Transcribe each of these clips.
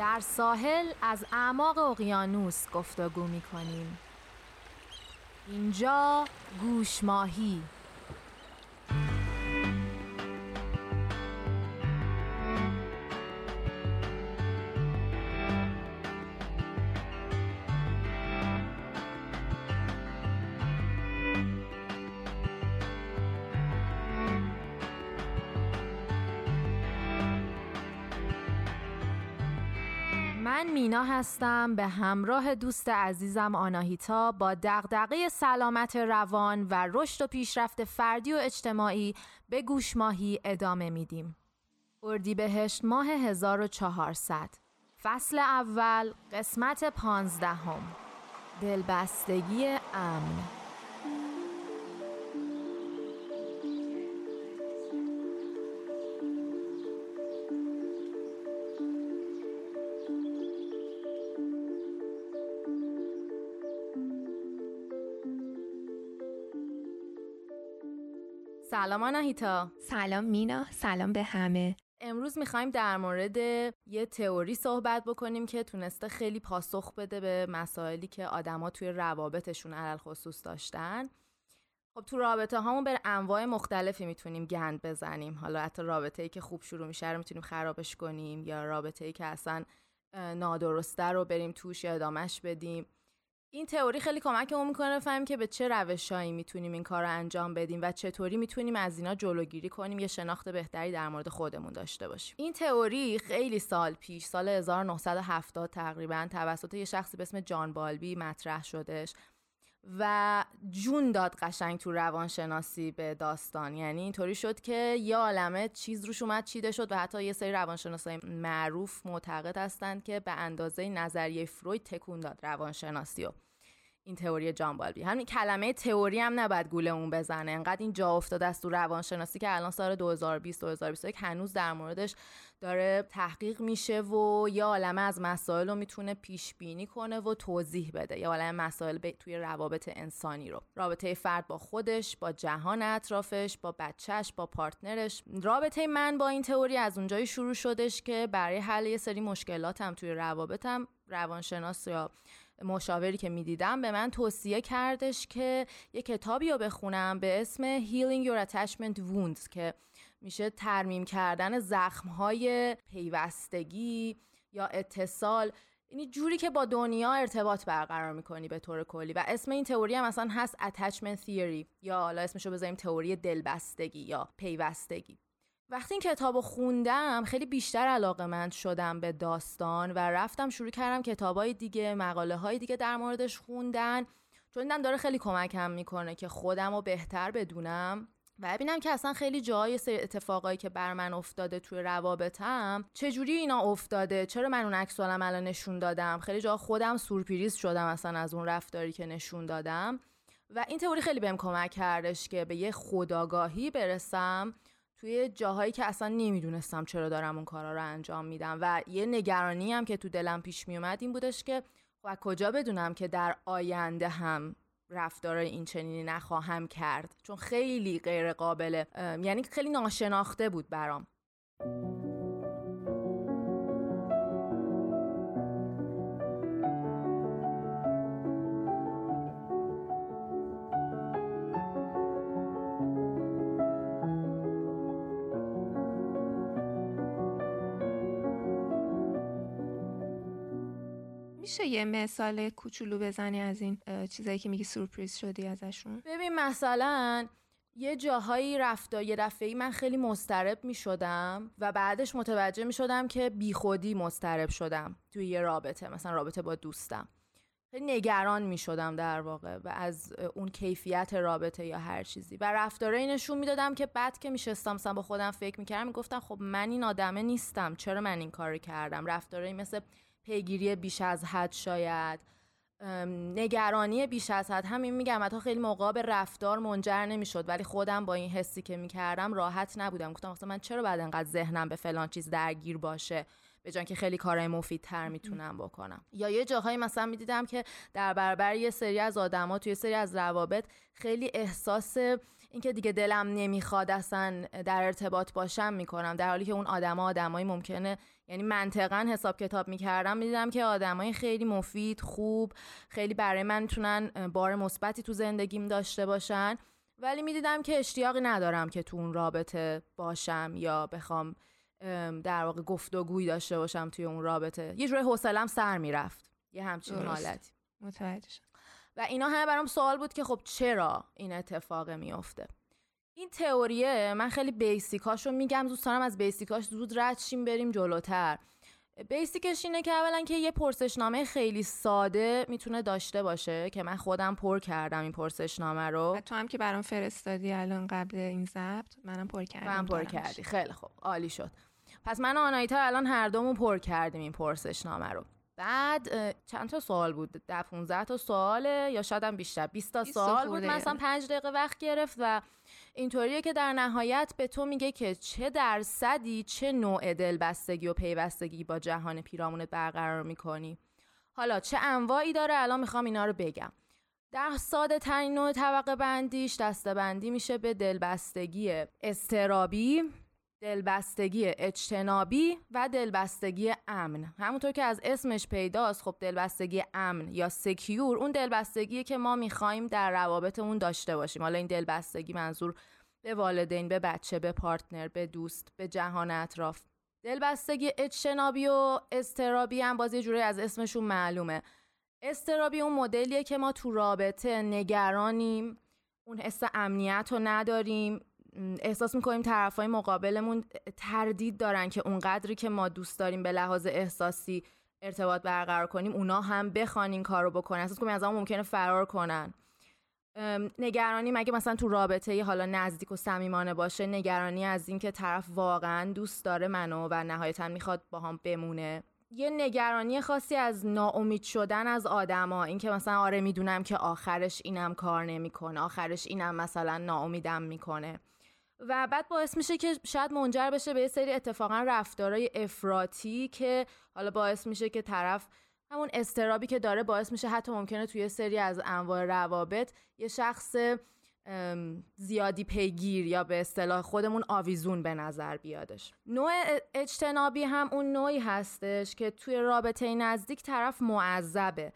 در ساحل از اعماق اقیانوس گفتگو می کنیم اینجا گوش ماهی هستم. به همراه دوست عزیزم آناهیتا با دغدغه سلامت روان و رشد و پیشرفت فردی و اجتماعی به گوش ماهی ادامه میدیم. اردیبهشت ماه 1400 فصل اول قسمت پانزدهم. دلبستگی امن. سلام آناهیتا. سلام مینا سلام به همه. امروز می‌خوایم در مورد یه تئوری صحبت بکنیم که تونسته خیلی پاسخ بده به مسائلی که آدما توی روابطشون علل خصوص داشتن. خب تو رابطه هامون به انواع مختلفی می‌تونیم گند بزنیم. حالا حتی رابطه ای که خوب شروع میشه رو می‌تونیم خرابش کنیم یا رابطه ای که اصلا نادرسته رو بریم توش یا ادامش بدیم. این تئوری خیلی کمکمون می‌کنه بفهمیم که به چه روشهایی می‌تونیم این کار رو انجام بدیم و چطوری می‌تونیم از اینا جلوگیری کنیم یه شناخت بهتری در مورد خودمون داشته باشیم. این تئوری خیلی سال پیش سال 1970 تقریبا توسط یه شخصی به اسم جان بالبی مطرح شدش و جون داد قشنگ تو روانشناسی به داستان. یعنی اینطوری شد که یه عالمه چیز روش اومد چیده شد و حتی یه سری روانشناسای معروف معتقد هستند که به اندازه نظریه فروید تکون داد روانشناسی و این تئوری جان بالبی همین کلمه تئوری هم نباید گوله اون بزنه. انقدر این جا افتاده است تو روانشناسی که الان سال 2020 2021 هنوز در موردش داره تحقیق میشه و یه عالمه از مسائل رو می‌تونه پیش بینی کنه و توضیح بده. یه عالمه مسائل توی روابط انسانی رو. رابطه فرد با خودش با جهان اطرافش با بچهش با پارتنرش. رابطه من با این تئوری از اونجایی شروع شدش که برای حل یه سری مشکلاتم توی روابطم روانشناس یا مشاوری که می‌دیدم به من توصیه کردش که یه کتابی رو بخونم به اسم Healing Your Attachment Wounds که میشه ترمیم کردن زخمهای پیوستگی یا اتصال. اینی جوری که با دنیا ارتباط برقرار می‌کنی به طور کلی. و اسم این تئوری هم مثلا هست attachment theory یا حالا اسمشو بذاریم تئوری دلبستگی یا پیوستگی. وقتی این کتاب رو خوندم خیلی بیشتر علاقه مند شدم به داستان و رفتم شروع کردم کتاب های دیگه مقاله های دیگه در موردش خوندن. چون دیدم داره خیلی کمکم می‌کنه که خودم رو بهتر بدونم. و ببینم که اصلا خیلی جای سری اتفاقایی که بر من افتاده توی روابطم چجوری اینا افتاده؟ چرا من اون عکس الان نشون دادم؟ خیلی جا خودم سورپریز شدم اصلا از اون رفتاری که نشون دادم. و این تئوری خیلی بهم کمک کردش که به یه خداگاهی برسم. توی جاهایی که اصلا نمی‌دونستم چرا دارم اون کارا رو انجام میدم. و یه نگرانی هم که تو دلم پیش میومد این بودش که خب کجا بدونم که در آینده هم رفتار این چنینی نخواهم کرد؟ چون خیلی غیر قابله یعنی خیلی ناشناخته بود برام. میشه یه مثال کوچولو بزنی از این چیزایی که میگی سورپریز شدی ازشون؟ ببین مثلا یه جاهایی رفتا یه دفعه من خیلی مسترب می شدم و بعدش متوجه می شدم که بیخودی مسترب شدم توی یه رابطه مثلا رابطه با دوستم. خیلی نگران می شدم در واقع و از اون کیفیت رابطه یا هر چیزی. و رفتاره نشون می‌دادم که بعد که میشستم مثلا با خودم فکر می‌کردم می‌گفتم خب من این آدمه نیستم چرا من این کار کردم؟ رفتاره مثل پیگیری بیش از حد شاید. نگرانی بیش از حد. همین میگم حتی خیلی موقع به رفتار منجر نمی‌شد ولی خودم با این حسی که می‌کردم راحت نبودم. گفتم مثلا من چرا بعد انقدر ذهنم به فلان چیز درگیر باشه؟ به جان که خیلی کارهای مفیدتر می‌تونم بکنم. یا یه جاهایی مثلا می‌دیدم که در برابر یه سری از آدما توی سری از روابط خیلی احساس اینکه دیگه دلم نمی‌خواد اصلا در ارتباط باشم می‌کنم. در حالی که اون آدما آدمایی ممکنه یعنی منطقا حساب کتاب می‌کردم می‌دیدم که آدمای خیلی مفید خوب خیلی برای من می‌تونن بار مثبتی تو زندگیم داشته باشن. ولی می‌دیدم که اشتیاقی ندارم که تو اون رابطه باشم یا بخوام در واقع گفتگویی داشته باشم توی اون رابطه. یه جوری حوصلم سر می‌رفت. یه همچین حالتی. متوجه و اینا همه برام سوال بود که خب چرا این اتفاق میفته این تئوریه. من خیلی بیسیکاشو میگم دوست دارم از بیسیکاش زود رد شیم بریم جلوتر. بیسیکش اینه که اولا که یه پرسشنامه خیلی ساده می‌تونه داشته باشه که من خودم پر کردم این پرسشنامه رو. تو هم که برام فرستادی الان قبل این ضبط منم پر کردم من پر کردی. خیلی خوب. عالی شد. پس من و آنایتا الان هر دومون پر کردیم این پرسشنامه رو. بعد چند تا سوال بود؟ ده 15 تا سواله یا شاید هم بیشتر. 20 تا سوال بود. مثلا 5 دقیقه وقت گرفت و اینطوریه که در نهایت به تو میگه که چه درصدی چه نوع دلبستگی و پیوستگی با جهان پیرامونت برقرار می‌کنی. حالا چه انواعی داره؟ الان می‌خوام اینا رو بگم. در ساده ترین نوع طبقه بندیش دسته بندی میشه به دلبستگی استرابی دلبستگی اجتنابی و دلبستگی امن. همونطور که از اسمش پیداست خب دلبستگی امن یا سکیور اون دلبستگی که ما می‌خوایم در روابطمون داشته باشیم. حالا این دلبستگی منظور به والدین به بچه به پارتنر به دوست به جهان اطراف. دلبستگی اجتنابی و استرابی هم باز یه جوری از اسمشون معلومه. استرابی اون مدلیه که ما تو رابطه نگرانیم اون حس امنیت رو نداریم احساس می‌کنیم طرفای مقابلمون تردید دارن که اونقدری که ما دوست داریم به لحاظ احساسی ارتباط برقرار کنیم اونا هم بخوان این کارو بکنن. احساس کنیم از اون ممکنه فرار کنن. نگرانی مگه مثلا تو رابطه حالا نزدیک و صمیمانه باشه نگرانی از اینکه طرف واقعا دوست داره منو و نهایتا می‌خواد با هم بمونه؟ یه نگرانی خاصی از ناامید شدن از آدما اینکه مثلا آره می‌دونم که آخرش اینم کار نمی‌کنه آخرش اینم مثلا ناامیدم می‌کنه. و بعد باعث میشه که شاید منجر بشه به یه سری اتفاقا رفتارهای افراطی که حالا باعث میشه که طرف همون استرابی که داره باعث میشه حتی ممکنه توی سری از انواع روابط یه شخص زیادی پیگیر یا به اصطلاح خودمون آویزون به نظر بیادش. نوع اجتنابی هم اون نوعی هستش که توی رابطه نزدیک طرف معذبه.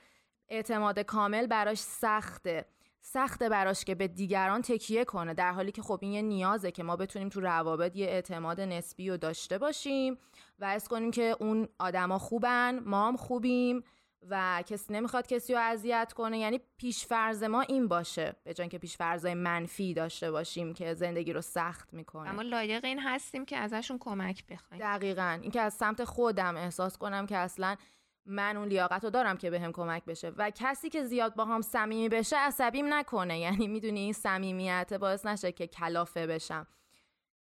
اعتماد کامل براش سخته. سخته براش که به دیگران تکیه کنه در حالی که خب این یه نیازه که ما بتونیم تو روابط یه اعتماد نسبی رو داشته باشیم و اس کنیم که اون آدما خوبن ما هم خوبیم و کسی نمی‌خواد کسی رو اذیت کنه. یعنی پیشفرز ما این باشه به جای که پیشفرزهای منفی داشته باشیم که زندگی رو سخت می‌کنه. اما لایق این هستیم که ازشون کمک بخوایم. دقیقا. اینکه از سمت خودم احساس کنم که اصلا من اون لیاقت رو دارم که بهم به کمک بشه. و کسی که زیاد با هم صمیمی بشه عصبیم نکنه. یعنی می‌دونی این صمیمیت باعث نشه که کلافه بشم.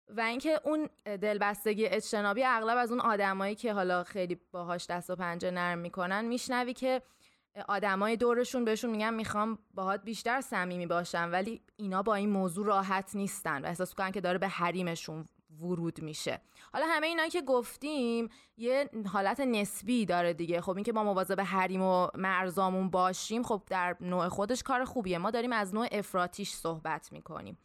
و اینکه اون دلبستگی اجتنابی اغلب از اون آدمایی که حالا خیلی باهاش دست و پنجه نرم می‌کنن میشنوی که آدمای دورشون بهشون میگن می‌خوام باهات بیشتر صمیمی باشم. ولی اینا با این موضوع راحت نیستن و احساس کنن که داره به حریمشون ورود میشه. حالا همه اینا که گفتیم یه حالت نسبی داره دیگه. خب اینکه ما مواظب حریم و مرزامون باشیم خب در نوع خودش کار خوبیه. ما داریم از نوع افراتیش صحبت می‌کنیم.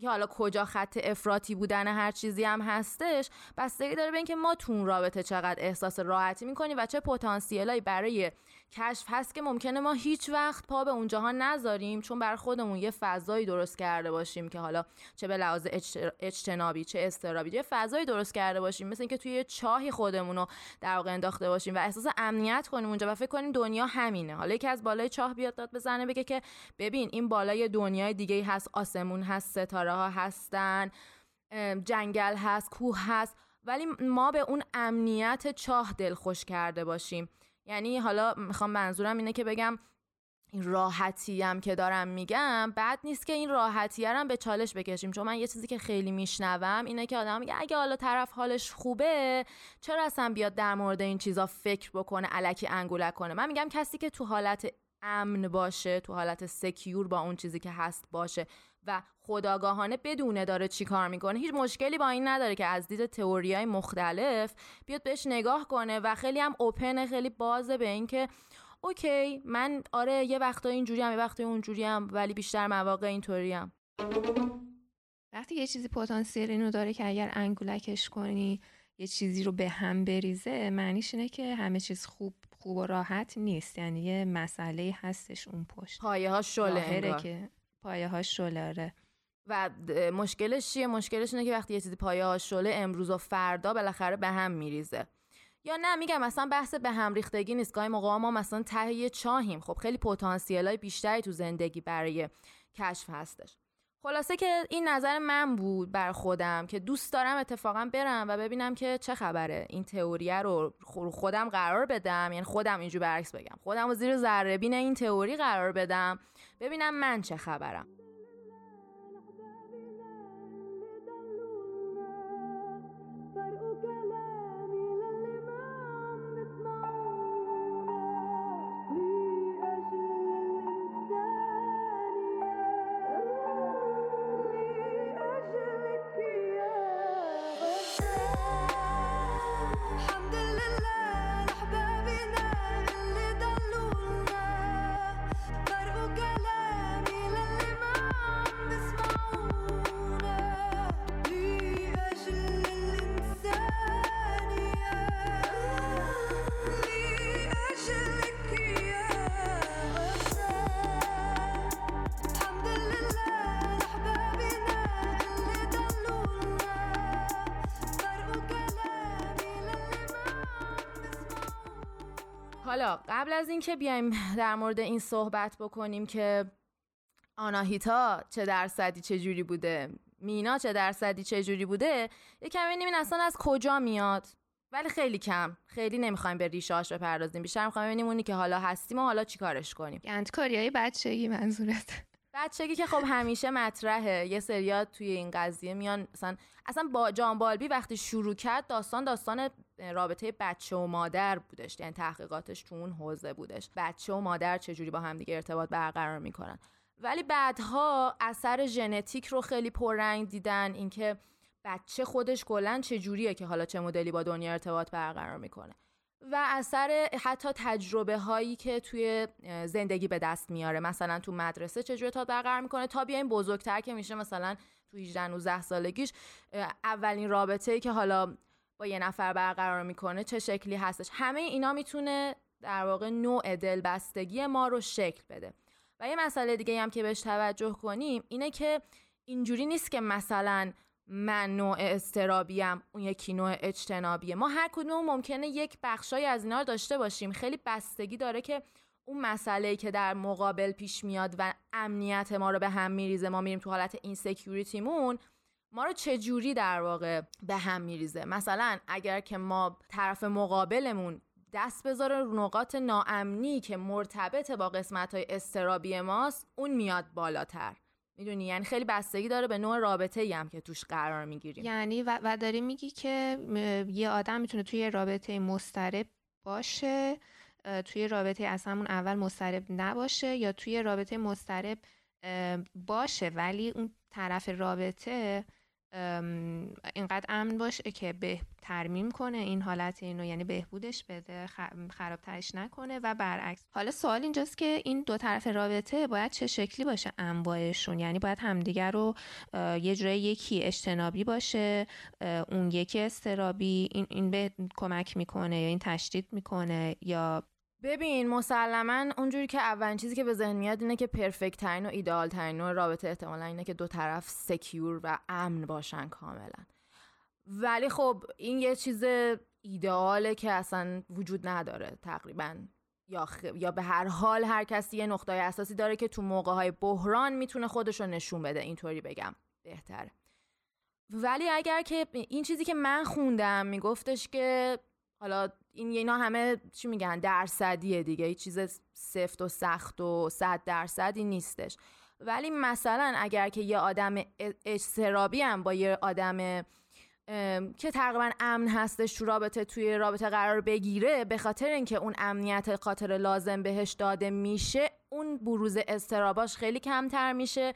که حالا کجا خط افراطی بودن هر چیزی هم هستش بستگی داره به اینکه ما تو اون رابطه چقدر احساس راحتی می‌کنیم و چه پتانسیلایی برای کشف هست که ممکنه ما هیچ وقت پا به اونجاها نذاریم چون بر خودمون یه فضایی درست کرده باشیم که حالا چه به لحاظ اجتنابی چه استرابی یه فضایی درست کرده باشیم. مثل اینکه توی یه چاهی خودمون رو در واقع انداخته باشیم و احساس امنیت کنیم اونجا و فکر کنیم دنیا همینه. حالا یکی از بالای چاه بیاد داد بزنه بگه که ببین این بالای دنیای دیگه هست آسمون هست ستاره ها هستن جنگل هست کوه هست. ولی ما به اون امنیت چاه دلخوش کرده باشیم. یعنی حالا می‌خوام منظورم اینه که بگم این راحتی هم که دارم میگم بعد نیست که این راحتی هم به چالش بکشیم. چون من یه چیزی که خیلی میشنوم اینه که آدم میگه اگه حالا طرف حالش خوبه چرا اصلا بیاد در مورد این چیزا فکر بکنه علکی انگولک کنه؟ من میگم کسی که تو حالت امن باشه تو حالت سکیور با اون چیزی که هست باشه و خداگاهانه بدونه داره چی کار می‌کنه. هیچ مشکلی با این نداره که از دید تئوری های مختلف بیاد بهش نگاه کنه و خیلی هم اوپن خیلی بازه به اینکه اوکی من آره یه وقتا اینجوری هم یه وقتا اونجوری هم ولی بیشتر مواقع اینطوری هم. وقتی یه چیزی پتانسیل اینو داره که اگر انگولکش کنی یه چیزی رو به هم بریزه معنیش اینه که همه چیز خوب خوب و راحت نیست. یعنی یه مسئله هستش اون پشت. پایه ها شله که پایه ها شله آره. و مشکلش چیه؟ مشکلش اینه که وقتی یه چیزی پایه شله امروز و فردا بالاخره به هم میریزه. یا نه میگم مثلا بحث به هم ریختگی نیست. گاهی موقع ما مثلا ته چاهیم. خب خیلی پتانسیل های بیشتری تو زندگی برای کشف هستش. خلاصه که این نظر من بود بر خودم که دوست دارم اتفاقا برم و ببینم که چه خبره. این تئوریه رو خودم قرار بدم. یعنی خودم اینجور برعکس بگم. خودم رو زیر ذره بین این تئوری قرار بدم. ببینم من چه خبرم. اینکه بیایم در مورد این صحبت بکنیم که آناهیتا چه درصدی چه جوری بوده مینا چه درصدی چه جوری بوده یه کمی ببینیم اصلا از کجا میاد. ولی خیلی کم. خیلی نمی‌خوایم به ریشاش بپردازیم. بیشتر می‌خوایم ببینیم اونی که حالا هستیم و حالا چیکارش کنیم. گندکاری های بچگی منظورت. بچگی که خب همیشه مطرحه. یه سریات توی این قضیه میان مثلا اصلا با جان بالبی وقتی شروع کرد داستان داستان رابطه بچه و مادر بودش یعنی تحقیقاتش تو اون حوزه بودش. بچه و مادر چجوری با همدیگه ارتباط برقرار می‌کنن؟ ولی بعدها اثر ژنتیک رو خیلی پررنگ دیدن اینکه بچه خودش کلا چجوریه که حالا چه مدلی با دنیا ارتباط برقرار می‌کنه. و اثر حتی تجربه هایی که توی زندگی به دست میاره. مثلا تو مدرسه چجوری تا برقرار می‌کنه؟ تا بیایم بزرگتر که میشه مثلا تو 18 19 سالگیش اولین رابطه ای که حالا با یه نفر برقرار می‌کنه چه شکلی هستش؟ همه اینا می‌تونه در واقع نوع دلبستگی ما رو شکل بده. و یه مسئله دیگه هم که بهش توجه کنیم اینه که اینجوری نیست که مثلا من نوع اضطرابیم اون یکی نوع اجتنابیه. ما هر کدوم ممکنه یک بخشای از اینا رو داشته باشیم. خیلی بستگی داره که اون مسئله که در مقابل پیش میاد و امنیت ما رو به هم میریزه ما میریم تو حالت این security مون ما رو چه جوری در واقع به هم میریزه؟ مثلا اگر که ما طرف مقابلمون دست بذاره رو نقاط ناامنی که مرتبط با قسمت های استرابی ماست اون میاد بالاتر. می‌دونی؟ یعنی خیلی بستگی داره به نوع رابطه ای هم که توش قرار می‌گیریم. یعنی و, و داری میگی که یه آدم می‌تونه توی رابطه مسترب باشه توی رابطه از همون اول مسترب نباشه یا توی رابطه مسترب باشه ولی اون طرف رابطه اینقدر امن باشه که به ترمیم کنه این حالت اینو یعنی بهبودش بده خرابترش نکنه و برعکس. حالا سوال اینجاست که این دو طرف رابطه باید چه شکلی باشه؟ انواعشون یعنی باید همدیگر رو یه جوری یکی اجتنابی باشه اون یکی استرابی این این به کمک می‌کنه یا این تشدید می‌کنه یا ببین مسلما اونجوری که اولین چیزی که به ذهن میاد اینه که پرفکت ترین و ایدئال ترین رابطه احتمالا اینه که دو طرف سکیور و امن باشن کاملا. ولی خب این یه چیز ایدئاله که اصلا وجود نداره تقریبا. یا, یا به هر حال هر کسی یه نقطه اساسی داره که تو موقع های بحران می‌تونه خودش رو نشون بده. اینطوری بگم. بهتره. ولی اگر که این چیزی که من خوندم میگفتش که حالا این اینا همه چی میگن؟ درصدیه دیگه. هیچ چیز سفت و سخت و صد درصدی نیستش. ولی مثلا اگر که یه آدم اجترابی هم با یه آدم که تقریبا امن هستش تو رابطه توی رابطه قرار بگیره به خاطر اینکه اون امنیت خاطر لازم بهش داده میشه اون بروز استراباش خیلی کمتر میشه.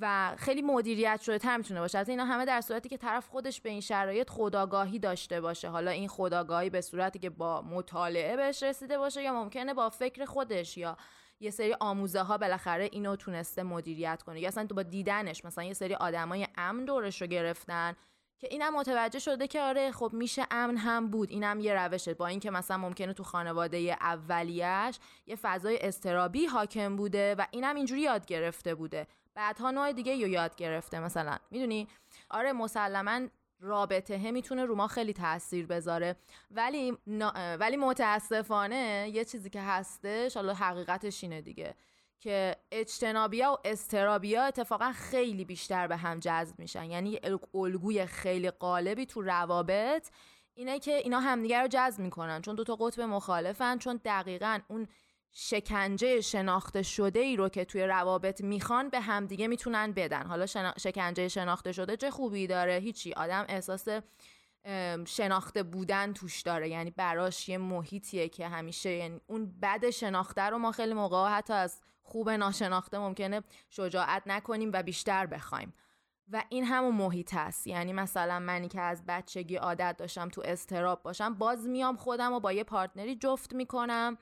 و خیلی مدیریت شده تر می‌تونه باشه. اینا همه در صورتی که طرف خودش به این شرایط خداگاهی داشته باشه. حالا این خداگاهی به صورتی که با مطالعه بهش رسیده باشه یا ممکنه با فکر خودش یا یه سری آموزه ها بالاخره اینو تونسته مدیریت کنه. یا اصلا تو با دیدنش مثلا یه سری آدمای امن دورش رو گرفتن که اینم متوجه شده که آره خب میشه امن هم بود. اینم یه روشه. با اینکه مثلا ممکنه تو خانواده اولیش یه فضای استرابی حاکم بوده و اینم اینجوری یاد گرفته بوده. بعدها نوع دیگه رو یاد گرفته مثلا. می‌دونی؟ آره مسلما رابطه می‌تونه رو ما خیلی تاثیر بذاره. ولی ولی متاسفانه یه چیزی که هستش حالا حقیقتش اینه دیگه که اجتنابیا و استرابیا اتفاقا خیلی بیشتر به هم جذب میشن. یعنی الگوی خیلی قالبی تو روابط اینه که اینا همدیگه رو جذب می‌کنن. چون دو تا قطب مخالفن چون دقیقا اون شکنجه شناخته شده ای رو که توی روابط می‌خوان به همدیگه می‌تونن بدن. حالا شکنجه شناخته شده چه خوبی داره؟ هیچی. آدم احساس شناخته بودن توش داره. یعنی براش یه محیطیه که همیشه یعنی اون بد شناخته رو ما خیلی موقع حتی از خوب ناشناخته ممکنه شجاعت نکنیم و بیشتر بخوایم. و این همون محیط هست. یعنی مثلا منی که از بچگی عادت داشتم تو استراب باشم باز میام خودم و با یه پارتنری جفت می‌کنم.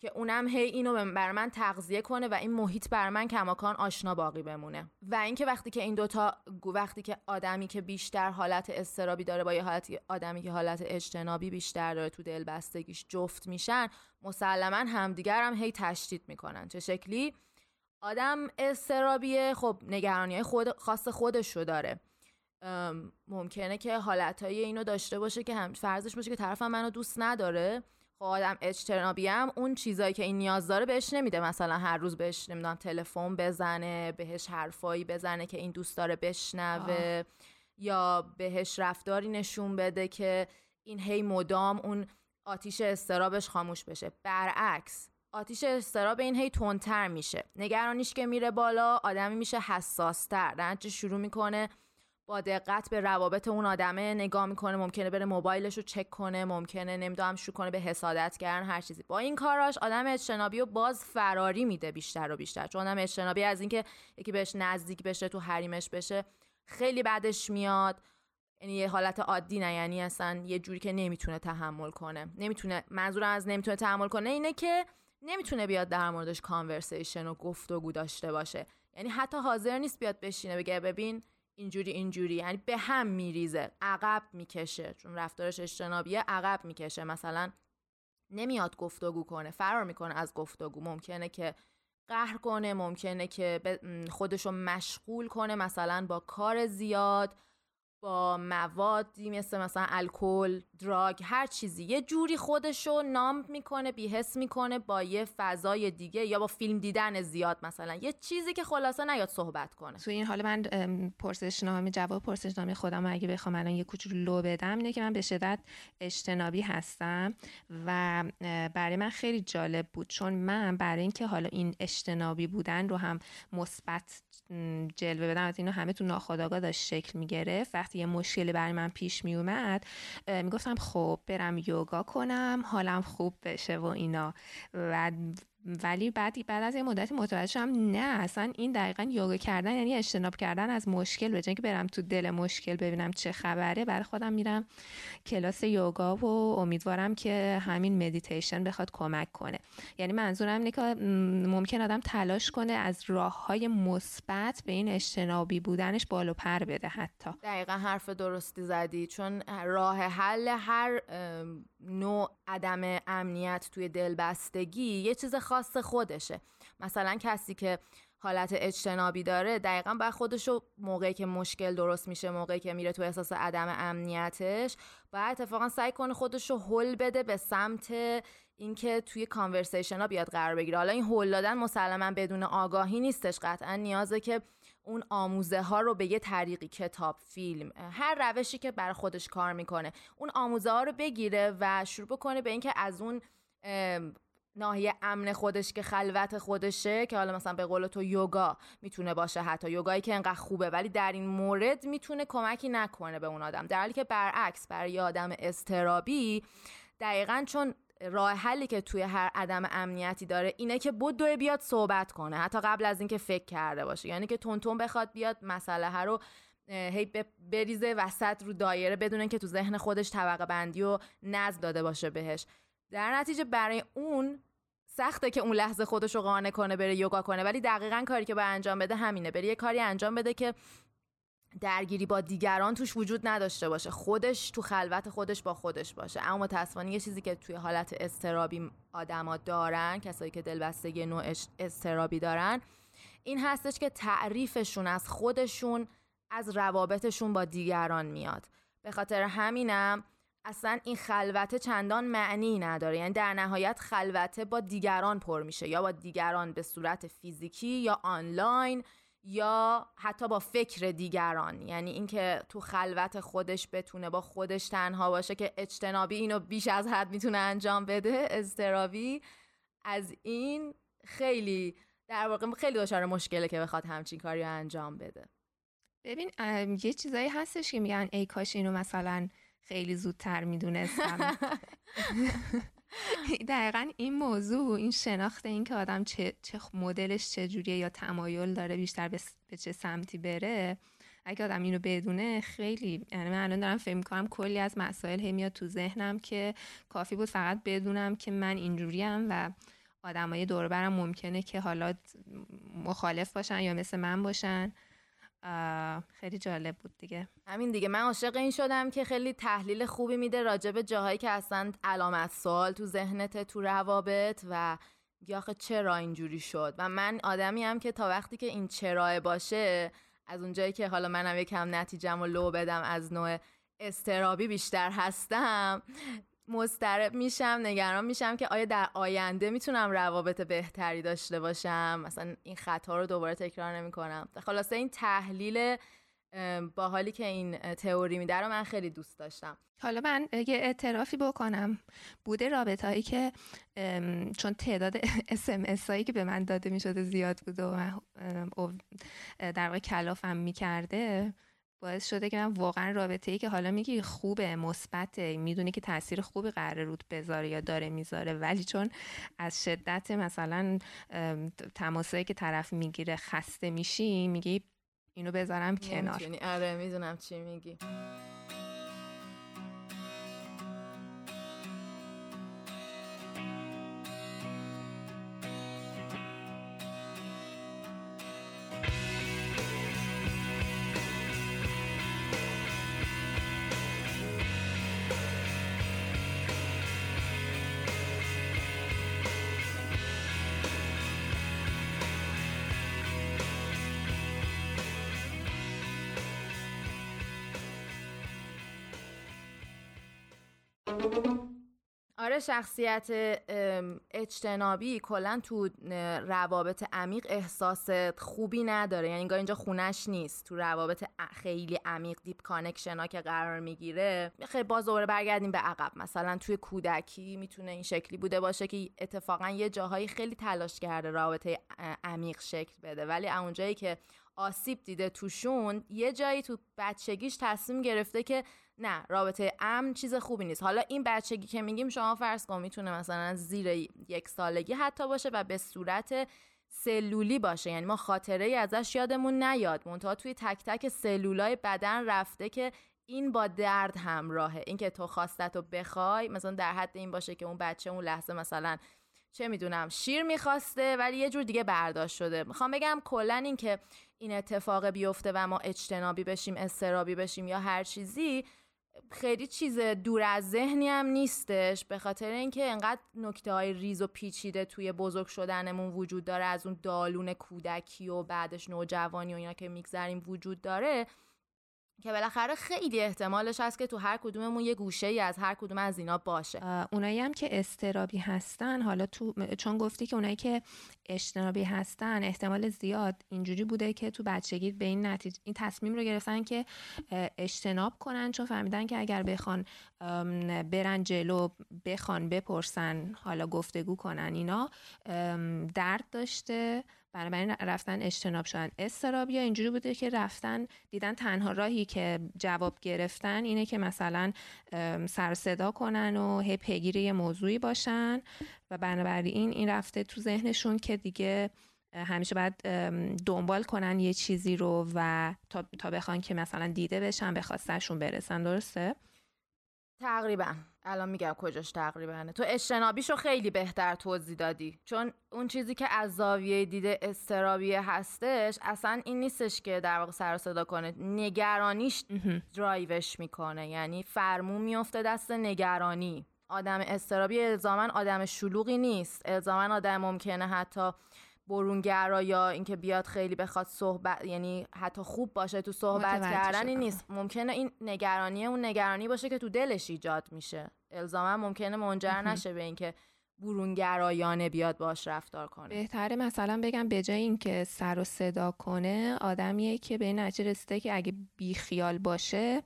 که اونم هی اینو بر من تغذیه کنه و این محیط بر من کماکان آشنا باقی بمونه. و اینکه وقتی که این دوتا وقتی که آدمی که بیشتر حالت استرابی داره با یه حالت آدمی که حالت اجتنابی بیشتر داره تو دلبستگیش جفت میشن مسلما همدیگر هم هی تشدید می‌کنن. چه شکلی؟ آدم استرابیه خب نگرانی خود خاص خودش رو داره ممکنه که حالتهای اینو داشته باشه که هم فرضش باشه که طرفم منو دوست نداره. آدم اجتنابی هم اون چیزایی که این نیاز داره بهش نمیده. مثلا هر روز بهش نمی‌دونم تلفن بزنه بهش حرفایی بزنه که این دوست داره بشنوه یا بهش رفتاری نشون بده که این هی مدام اون آتیش استرابش خاموش بشه. برعکس آتیش استراب این هی تندتر میشه. نگرانیش که میره بالا آدمی میشه حساستر. رنج شروع می‌کنه با دقت به روابط اون آدمه نگاه می‌کنه ممکنه بره موبایلش رو چک کنه ممکنه نمی‌دونم شروع کنه به حسادت کردن هر چیزی. با این کاراش آدم اجتنابی رو باز فراری میده بیشتر و بیشتر. چون آدم اجتنابی از اینکه یکی بهش نزدیک بشه تو حریمش بشه خیلی بعدش میاد. یعنی یه حالت عادی نه یعنی اصلا یه جوری که نمی‌تونه تحمل کنه. نمی‌تونه منظورم از نمی‌تونه تحمل کنه اینه که نمی‌تونه بیاد در موردش کانورسیشن و گفتگو داشته باشه. یعنی حتی حاضر نیست بیاد بشینه بگه ببین اینجوری اینجوری یعنی به هم میریزه عقب می‌کشه چون رفتارش اجتنابیه عقب می‌کشه. مثلا نمیاد گفتگو کنه فرار می‌کنه از گفتگو. ممکنه که قهر کنه ممکنه که خودشو مشغول کنه مثلا با کار زیاد. با موادی مثل مثلا الکل، دراگ، هر چیزی. یه جوری خودشو نام می‌کنه بیحس می‌کنه با یه فضای دیگه یا با فیلم دیدن زیاد مثلا. یه چیزی که خلاصه نیاد صحبت کنه. تو این حال من پرسشنامه جواب پرسشنامه خودم اگه بخوام الان یه کوچولو لو بدم اینه که من به شدت اجتنابی هستم و برای من خیلی جالب بود. چون من برای اینکه حالا این اجتنابی بودن رو هم مثبت جلوه بدم. از اینو همه تو ناخودآگاه داشت شکل می‌گرفت. وقتی یه مشکلی برای من پیش می اومد می‌گفتم خب برم یوگا کنم حالم خوب بشه و اینا. و ولی بعد بعد از یه مدتی متوجه شدم نه اصلا این دقیقا یوگا کردن یعنی اجتناب کردن از مشکل به که برم تو دل مشکل ببینم چه خبره برای خودم میرم کلاس یوگا و امیدوارم که همین مدیتیشن بخواد کمک کنه. یعنی منظورم اینه که ممکن آدم تلاش کنه از راه های مثبت به این اجتنابی بودنش بالو پر بده حتی. دقیقا حرف درستی زدی چون راه حل هر نوع عدم امنیت توی دلبستگی یه چیز خاص خودشه. مثلا کسی که حالت اجتنابی داره دقیقا باید خودشو موقعی که مشکل درست میشه موقعی که میره تو احساس عدم امنیتش باید اتفاقا سعی کنه خودشو حل بده به سمت اینکه توی کانورسیشن ها بیاد قرار بگیره. حالا این هل دادن مسلما بدون آگاهی نیستش قطعا. نیازه که اون آموزه ها رو به یه طریقی کتاب فیلم هر روشی که برای خودش کار می‌کنه اون آموزه ها رو بگیره و شروع بکنه به اینکه از اون ناحیه امن خودش که خلوت خودشه که حالا مثلا به قول تو یوگا می‌تونه باشه حتی یوگایی که انقدر خوبه ولی در این مورد می‌تونه کمکی نکنه به اون آدم. در حالی که برعکس برای آدم استرابی دقیقا چون راه حلی که توی هر عدم امنیتی داره اینه که بدو بیاد صحبت کنه حتی قبل از اینکه فکر کرده باشه. یعنی که تون بخواد بیاد مسئله رو هی بریزه وسط رو دایره بدون که تو ذهن خودش طبقه بندی و نظم داده باشه بهش. در نتیجه برای اون سخته که اون لحظه خودش رو قانع کنه بره یوگا کنه. ولی دقیقا کاری که باید انجام بده همینه. بره یه کاری انجام بده که درگیری با دیگران توش وجود نداشته باشه. خودش تو خلوت خودش با خودش باشه. اما متاسفانه یه چیزی که توی حالت استرابی آدما دارن کسایی که دلبستگی نوع استرابی دارن این هستش که تعریفشون از خودشون از روابطشون با دیگران میاد. به خاطر همینم اصلا این خلوته چندان معنی نداره. یعنی در نهایت خلوته با دیگران پر میشه. یا با دیگران به صورت فیزیکی یا آنلاین یا حتی با فکر دیگران. یعنی اینکه تو خلوت خودش بتونه با خودش تنها باشه که اجتنابی اینو بیش از حد می‌تونه انجام بده استرابی از این خیلی در واقع خیلی دچار مشکله که بخواد همچین کاری انجام بده. ببین یه چیزایی هستش که میگن ای کاش اینو مثلا خیلی زودتر می‌دونستم. دقیقا این موضوع این شناخت این که آدم چه, چه مدلش چجوریه یا تمایل داره بیشتر به چه سمتی بره اگه آدم اینو بدونه خیلی یعنی من الان دارم فکر می‌کنم کلی از مسائل هی میاد تو ذهنم که کافی بود فقط بدونم که من اینجوریم و آدمای دور برم ممکنه که حالا مخالف باشن یا مثل من باشن. خیلی جالب بود دیگه. همین دیگه. من عاشق این شدم که خیلی تحلیل خوبی میده راجع به جاهایی که اصلا علامت سوال تو ذهنت تو روابط و یا آخه چرا اینجوری شد؟ و من آدمی هم که تا وقتی که این چرا باشه از اونجایی که حالا منم یکم نتیجم و لو بدم از نوع استرابی بیشتر هستم مضطرب میشم نگران میشم که آیا در آینده می‌تونم روابط بهتری داشته باشم؟ مثلا این خطا رو دوباره تکرار نمی‌کنم. خلاصه این تحلیل با حالی که این تئوری میده رو من خیلی دوست داشتم. حالا من یه اعترافی بکنم. بوده رابط هایی که چون تعداد اسمس هایی که به من داده می‌شده زیاد بوده و در واقع کلافم می‌کرده. باعث شده که من واقعا رابطه ای که حالا میگی خوبه مثبته می‌دونی که تاثیر خوبی قراره رود بذاره یا داره می‌ذاره. ولی چون از شدت مثلا تماسایی که طرف می‌گیره خسته میشی میگی اینو بذارم کنار. آره می‌دونم چی میگی. آره شخصیت اجتنابی کلا تو روابط عمیق احساس خوبی نداره. یعنی اینجا خونش نیست. تو روابط خیلی عمیق deep connection ها که قرار می‌گیره. خیلی باز دوباره برگردیم به عقب. مثلا توی کودکی می‌تونه این شکلی بوده باشه که اتفاقا یه جاهایی خیلی تلاش کرده رابطه عمیق شکل بده. ولی اونجایی که آسیب دیده توشون یه جایی تو بچگیش تصمیم گرفته که نه رابطه امن چیز خوبی نیست. حالا این بچگی که میگیم شما فرض کن می‌تونه مثلا زیر یک سالگی حتی باشه و به صورت سلولی باشه. یعنی ما خاطره ای ازش یادمون نیاد. منتها توی تک تک سلولای بدن رفته که این با درد همراهه. اینکه تو خواستت رو بخوای مثلا در حد این باشه که اون بچه اون لحظه مثلا چه می‌دونم شیر می‌خواسته ولی یه جور دیگه برداشت شده. می‌خوام بگم کلا این که این اتفاق بیفته و ما اجتنابی بشیم استرابی بشیم یا هر چیزی خیلی چیز دور از ذهنی هم نیستش به خاطر اینکه انقدر نکته های ریز و پیچیده توی بزرگ شدنمون وجود داره از اون دالون کودکی و بعدش نوجوانی و اینا که میگذریم وجود داره. که بالاخره خیلی احتمالش هست که تو هر کدوممون یه گوشه ای از هر کدوم از اینا باشه. اونایی هم که استرابی هستن حالا تو چون گفتی که اونایی که اجتنابی هستن احتمال زیاد اینجوری بوده که تو بچگی به این نتیجه این تصمیم رو گرفتن که اجتناب کنن چون فهمیدن که اگر بخوان برن جلو بخوان بپرسن حالا گفتگو کنن اینا درد داشته. بنابراین رفتن اجتناب شدن استرابیا اینجوری بوده که رفتن دیدن تنها راهی که جواب گرفتن اینه که مثلا سر صدا کنن و هی پیگیر یه موضوعی باشن و بنابراین این رفته تو ذهنشون که دیگه همیشه باید دنبال کنن یه چیزی رو و تا, تا بخوان که مثلا دیده بشن به خواستشون برسن درسته؟ تقریبا. الان میگم کجاش تقریبا. تو اجتنابیشو خیلی بهتر توضیح دادی. چون اون چیزی که از زاویه دیده استرابیه هستش اصلا این نیستش که در واقع سر صدا کنه. نگرانیش درایوش می‌کنه. یعنی فرمون میفته دست نگرانی. آدم استرابی الزاما آدم شلوغی نیست. الزاما آدم ممکنه حتی برونگرا یا اینکه بیاد خیلی بخواد صحبت یعنی حتی خوب باشه تو صحبت کردن این نیست. ممکنه این نگرانی اون نگرانی باشه که تو دلش ایجاد میشه. الزاما ممکنه منجر نشه به اینکه برونگرایانه بیاد باش رفتار کنه. بهتره مثلا بگم به جای اینکه سر و صدا کنه آدمیه که به این نتیجه رسیده که اگه بیخیال باشه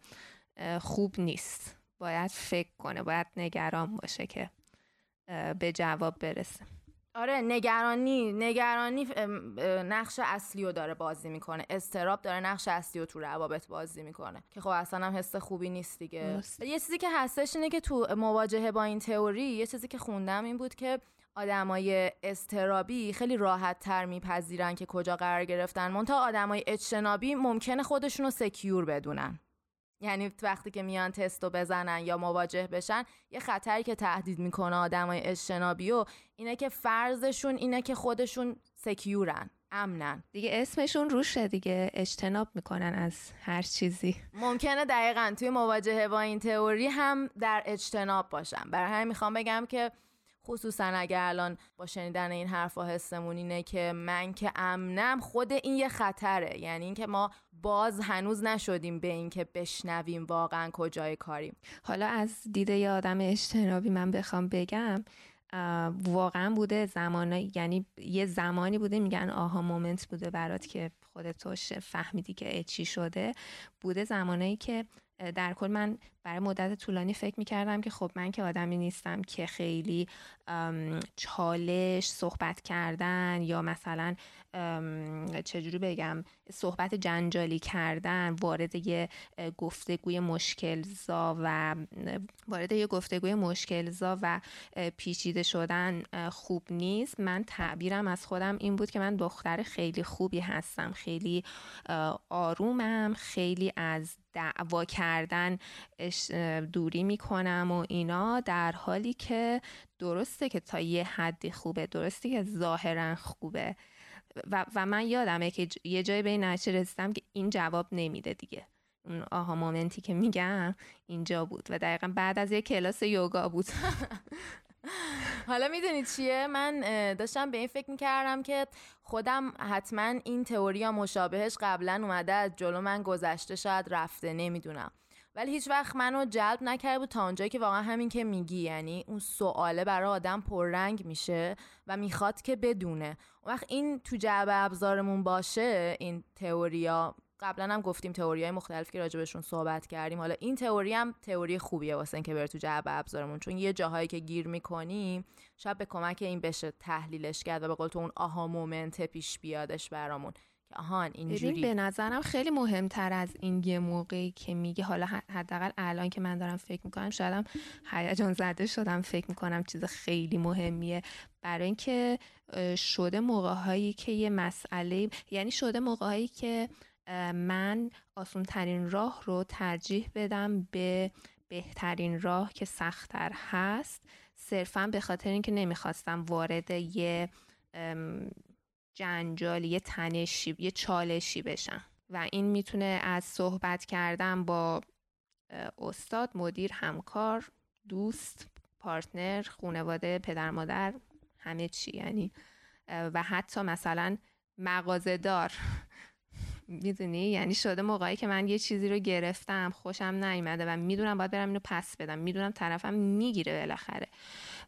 خوب نیست. باید فکر کنه باید نگران باشه که به جواب برسه. آره نگرانی نگرانی نقش اصلی رو داره بازی می‌کنه. استراب داره نقش اصلی رو تو روابط بازی می‌کنه. که خب اصلا هم حس خوبی نیست دیگه. یه چیزی که هستش اینه که تو مواجهه با این تئوری یه چیزی که خوندم این بود که آدمای استرابی خیلی راحت تر میپذیرن که کجا قرار گرفتن. منتها آدمای اجتنابی ممکنه خودشون رو سکیور بدونن. یعنی وقتی که میان تستو بزنن یا مواجه بشن یه خطری که تهدید می‌کنه آدمای اجتنابی و اینه که فرضشون اینه که خودشون سکیورن امنن. دیگه اسمشون روشه دیگه اجتناب می‌کنن از هر چیزی. ممکنه دقیقا توی مواجهه با این تئوری هم در اجتناب باشن. برای همین می‌خوام بگم که خصوصا اگر الان با شنیدن این حرفا حسمون اینه که من که امنم خود این یه خطره. یعنی اینکه ما باز هنوز نشدیم به اینکه بشنویم واقعا کجای کاریم. حالا از دیده ی آدم اجتنابی من بخوام بگم واقعا بوده زمان یعنی یه زمانی بوده میگن آها مومنت بوده برات که خودت فهمیدی که چی شده. بوده زمانایی که در کل من برای مدت طولانی فکر می‌کردم که خب من که آدمی نیستم که خیلی چالش صحبت کردن یا مثلا چجوری بگم صحبت جنجالی کردن وارد یه گفتگوی مشکلزا و وارد یه گفتگوی مشکلزا و پیچیده شدن خوب نیست. من تعبیرم از خودم این بود که من دختر خیلی خوبی هستم خیلی آرومم خیلی از دعوا کردن دوری می‌کنم و اینا در حالی که درسته که تا یه حدی خوبه درسته که ظاهرا خوبه. و, و من یادمه که یه جای به این رسیدم که این جواب نمیده دیگه. اون آها مومنتی که میگم اینجا بود و دقیقا بعد از یه کلاس یوگا بود. حالا می‌دونید چیه؟ من داشتم به این فکر می‌کردم که خودم حتما این تئوری مشابهش قبلا اومده از جلو من گذشته شاید رفته نمی‌دونم. ولی هیچ وقت منو جلب نکرده بود تا اونجایی که واقعا همین که میگی یعنی اون سواله برای آدم پررنگ میشه و می‌خواد که بدونه. اون وقت این تو جعبه ابزارمون باشه این تئوریا قبلا هم گفتیم تئوری های مختلف که راجبشون صحبت کردیم. حالا این تئوری هم تئوری خوبیه واسه اینکه بره تو جعبه ابزارمون چون یه جاهایی که گیر می‌کنیم شاید به کمک این بشه تحلیلش کرد و به قول تو اون آها مومنت پیش بیادش برامون. آهان اینجوری. به نظرم خیلی مهمتر از این یه موقعی که میگه حالا حداقل الان که من دارم فکر می‌کنم شایدم هیجان زده شدم فکر می‌کنم چیز خیلی مهمیه. برای اینکه شده موقع که یه مسئله یعنی شده موقع که من آسون ترین راه رو ترجیح بدم به بهترین راه که سختتر هست. صرفا به خاطر اینکه نمی‌خواستم وارد یه جنجال یه تنشی یه چالشی بشن و این می‌تونه از صحبت کردن با استاد مدیر همکار دوست پارتنر خانواده پدر مادر همه چی یعنی و حتی مثلا مغازه دار می‌دونی؟ یعنی شده موقعی که من یه چیزی رو گرفتم خوشم نیومده و می‌دونم باید برم اینو پس بدم. می‌دونم طرفم می‌گیره بالاخره.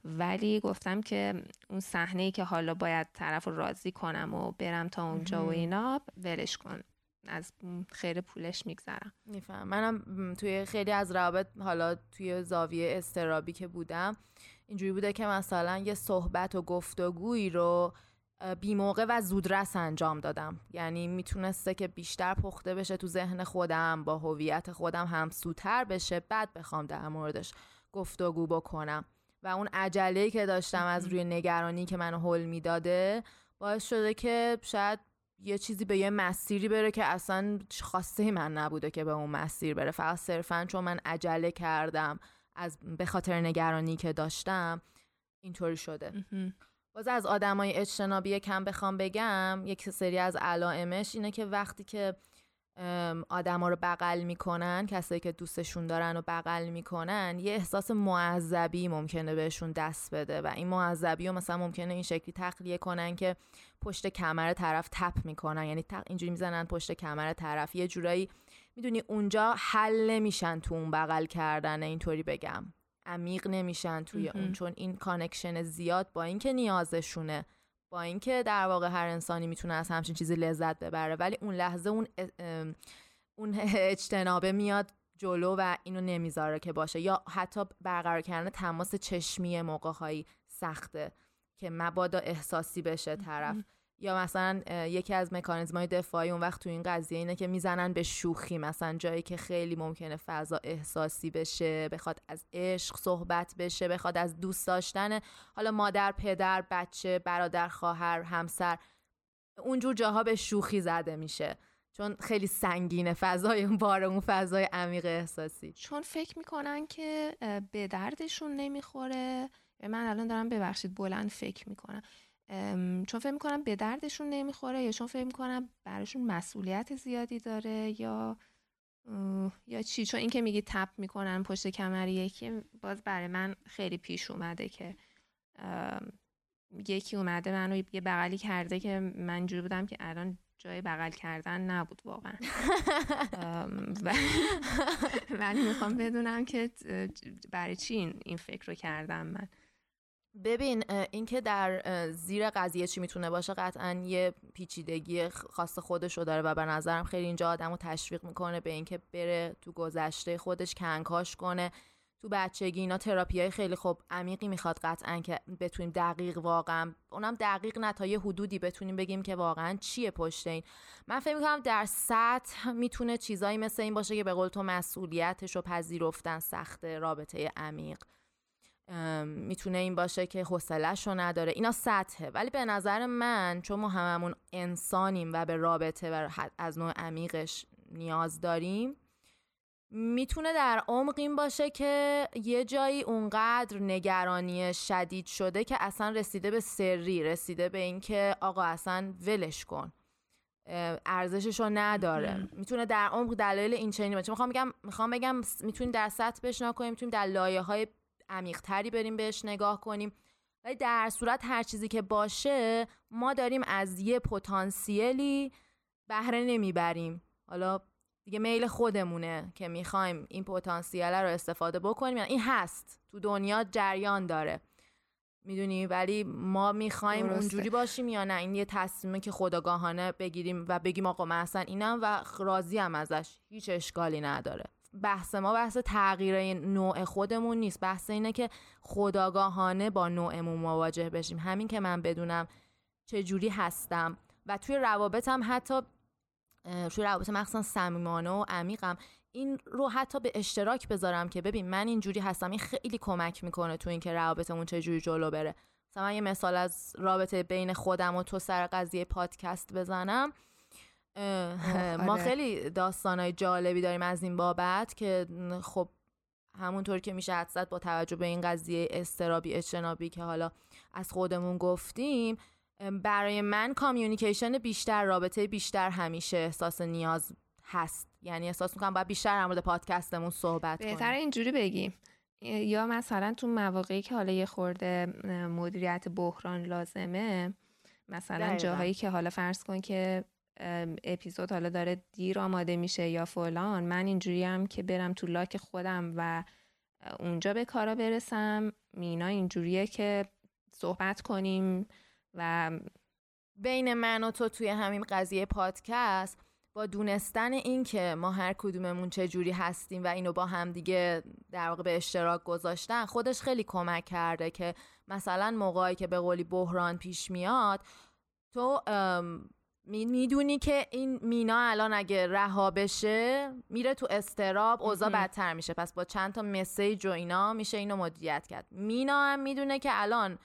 ولی گفتم که اون صحنه ای که حالا باید طرف رو راضی کنم و برم تا اونجا و اینا ولش کن. از خیر پولش میگذرم. میفهم. منم توی خیلی از روابط حالا توی زاویه استرابی که بودم اینجوری بوده که مثلا یه صحبت و گفتگویی رو بی موقع و زودرس انجام دادم. یعنی می‌تونسته که بیشتر پخته بشه تو ذهن خودم با هویت خودم هم سوتر بشه بعد بخوام در موردش گفتگو بکنم. و اون عجله که داشتم از روی نگرانی که منو حل می‌داده باعث شده که شاید یه چیزی به یه مسیری بره که اصلا خواسته من نبوده که به اون مسیر بره. فقط صرفا چون من عجله کردم از به خاطر نگرانی که داشتم اینطوری شده. باز از آدمای اجتنابی کم بخوام بگم یک سری از علائمش اینه که وقتی که آدما رو بغل می‌کنن کسایی که دوستشون دارن و بغل می‌کنن یه احساس معذبی ممکنه بهشون دست بده و این معذبی رو مثلا ممکنه این شکلی تخلیه کنن که پشت کمر طرف tap می‌کنن. یعنی اینجوری می‌زنن پشت کمر طرف. یه جورایی می‌دونی اونجا حل نمیشن تو اون بغل کردن اینطوری بگم. عمیق نمیشن توی اون چون این connection زیاد با اینکه نیازشونه با اینکه در واقع هر انسانی می‌تونه از همچین چیزی لذت ببره ولی اون لحظه اون اون اجتنابه میاد جلو و اینو نمی‌ذاره که باشه. یا حتی برقرار کردن تماس چشمی موقع سخته که مبادا احساسی بشه طرف. یا مثلا یکی از مکانیزم های دفاعی اون وقت تو این قضیه اینه که می‌زنن به شوخی مثلا جایی که خیلی ممکنه فضا احساسی بشه بخواد از عشق صحبت بشه بخواد از دوست داشتن حالا مادر پدر بچه برادر خواهر همسر اونجور جاها به شوخی زده میشه. چون خیلی سنگینه فضای اون بار اون فضای عمیق احساسی. چون فکر می‌کنن که به دردشون نمی‌خوره. من الان دارم ببخشید بلند فکر می‌کنم. چون فکر می‌کنم به دردشون نمی‌خوره یا چون فکر می‌کنم براشون مسئولیت زیادی داره یا یا چی؟ چون اینکه میگی تپ می‌کنن پشت کمر یکی باز برای من خیلی پیش اومده که یکی اومده منو یه بغلی کرده که من جوری بودم که الان جای بغل کردن نبود واقعا. ولی می‌خوام بدونم که برای چی این فکر رو کردم من. ببین اینکه در زیر قضیه چی می‌تونه باشه قطعا یه پیچیدگی خاص خودش رو داره و به نظرم خیلی اینجا آدم رو تشویق می‌کنه به اینکه بره تو گذشته خودش کنکاش کنه. تو بچگی اینا تراپی های خیلی خوب عمیقی می‌خواد قطعا که بتونیم دقیق واقعا اونم دقیق نه تا یه حدودی بتونیم بگیم که واقعا چیه پشت این. من فکر می‌کنم در سطح می‌تونه چیزایی مثل این باشه که به قول تو مسئولیتش رو پذیرفتن سخت رابطه عمیق. می‌تونه این باشه که حوصلهش رو نداره. اینا سطحه. ولی به نظر من چون ما هممون انسانیم و به رابطه و از نوع عمیقش نیاز داریم می‌تونه در عمق این باشه که یه جایی اونقدر نگرانی شدید شده که اصلا رسیده به سری رسیده به اینکه آقا اصلا ولش کن. ارزشش رو نداره. می‌تونه در عمق دلایل این چنینی باشه. می‌خوام بگم می‌خوام بگم می‌تونیم در سطح بشنا کنیم می‌تونیم در لایه های عمیقتری بریم بهش نگاه کنیم. ولی در صورت هر چیزی که باشه ما داریم از یه پتانسیلی بهره نمی‌بریم. حالا دیگه میل خودمونه که می‌خوایم این پتانسیل رو استفاده بکنیم. یعنی این هست. تو دنیا جریان داره. می‌دونی؟ ولی ما می‌خوایم اونجوری باشیم یا نه؟ این یه تصمیمه که خداگاهانه بگیریم و بگیم آقا من اصلا اینم و راضیم ازش. هیچ اشکالی نداره. بحث ما بحث تغییر نوع خودمون نیست. بحث اینه که خداگاهانه با نوعمون مواجه بشیم. همین که من بدونم چه جوری هستم. و توی روابطم حتی توی روابط مخصوصا صمیمانه و عمیقم. این رو حتی به اشتراک بذارم که ببین من اینجوری هستم. این خیلی کمک می‌کنه تو اینکه روابطمون جوری جلو بره. مثلا یه مثال از رابطه بین خودم و تو سر قضیه پادکست بزنم. ما آره. خیلی داستانهای جالبی داریم از این بابت که خب همونطور که میشه حدست با توجه به این قضیه استرابی اجتنابی که حالا از خودمون گفتیم برای من کامیونیکیشن بیشتر رابطه بیشتر همیشه احساس نیاز هست. یعنی احساس می‌کنم باید بیشتر در مورد پادکستمون صحبت کنیم. بهتر اینجوری بگیم. یا مثلا تو مواقعی که حالا یه خورده مدیریت بحران لازمه مثلا جاهایی که حالا فرض کن که اپیزود حالا داره دیر آماده میشه یا فلان. من اینجوری هم که برم تو لاک خودم و اونجا به کارا برسم. مینا اینجوریه که صحبت کنیم و بین من و تو توی همین قضیه پادکست با دونستن این که ما هر کدوممون چه جوری هستیم و اینو با هم دیگه در واقع به اشتراک گذاشتن خودش خیلی کمک کرده که مثلا موقعی که به قولی بحران پیش میاد تو می‌دونی که این مینا الان اگه رها بشه میره تو استراب اوضاع بدتر میشه. پس با چند تا مسیج و اینا میشه اینو مدیریت کرد. مینا هم می‌دونه که الان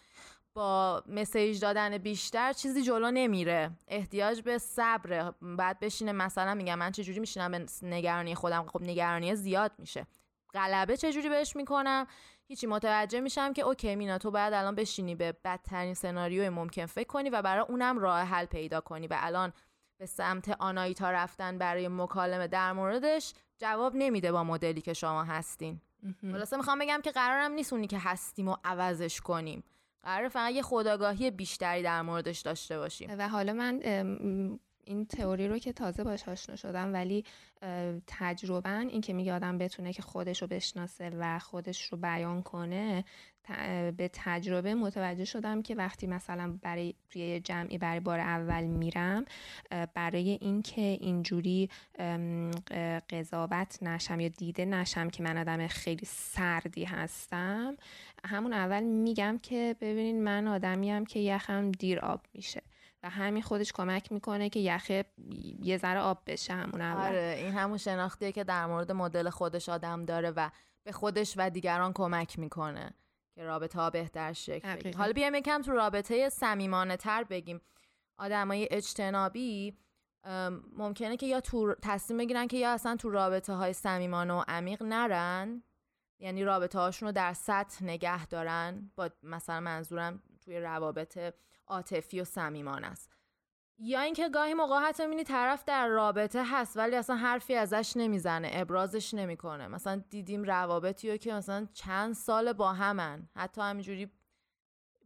با مسیج دادن بیشتر چیزی جلو نمیره. احتیاج به صبر بعد بشینه مثلا میگم من چجوری میشینم؟ به نگرانی خودم. خب نگرانی زیاد میشه. غلبه چجوری بهش می‌کنم؟ هیچی متوجه میشم که اوکی مینا تو باید الان بشینی به بدترین سناریوی ممکن فکر کنی و برای اونم راه حل پیدا کنی و الان به سمت آنایتا رفتن برای مکالمه در موردش جواب نمیده با مدلی که شما هستین. خلاصه می‌خوام بگم که قرارم نیست اونی که هستیم و عوضش کنیم. قرار فقط یه خداگاهی بیشتری در موردش داشته باشیم. و حالا من این تئوری رو که تازه باش آشنا شدم ولی تجربه این که میگه آدم بتونه که خودش رو بشناسه و خودش رو بیان کنه به تجربه متوجه شدم که وقتی مثلا برای توی جمعی برای بار اول میرم برای اینکه اینجوری قضاوت نشم یا دیده نشم که من آدم خیلی سردی هستم همون اول میگم که ببینین من آدمیم که یخم دیر آب میشه. و همین خودش کمک می‌کنه که یخه یه ذره آب بشه همون اول. آره این همون شناختیه که در مورد مدل خودش آدم داره و به خودش و دیگران کمک می‌کنه که رابطه ها بهتر شکل بگیره. حالا بیایم یکم تو رابطه صمیمانه تر بگیم. آدمای اجتنابی ممکنه که یا تو تصمیم بگیرن که یا اصلا تو رابطه های صمیمانه و عمیق نرن. یعنی رابطه هاشون رو در سطح نگه دارن. با مثلا منظورم توی روابط عاطفی و صمیمان است. یا اینکه گاهی موقع حتی می‌بینی طرف در رابطه هست ولی اصلا حرفی ازش نمی‌زنه ابرازش نمی‌کنه. مثلا دیدیم روابطی رو که مثلا چند سال با همن. حتی همینجوری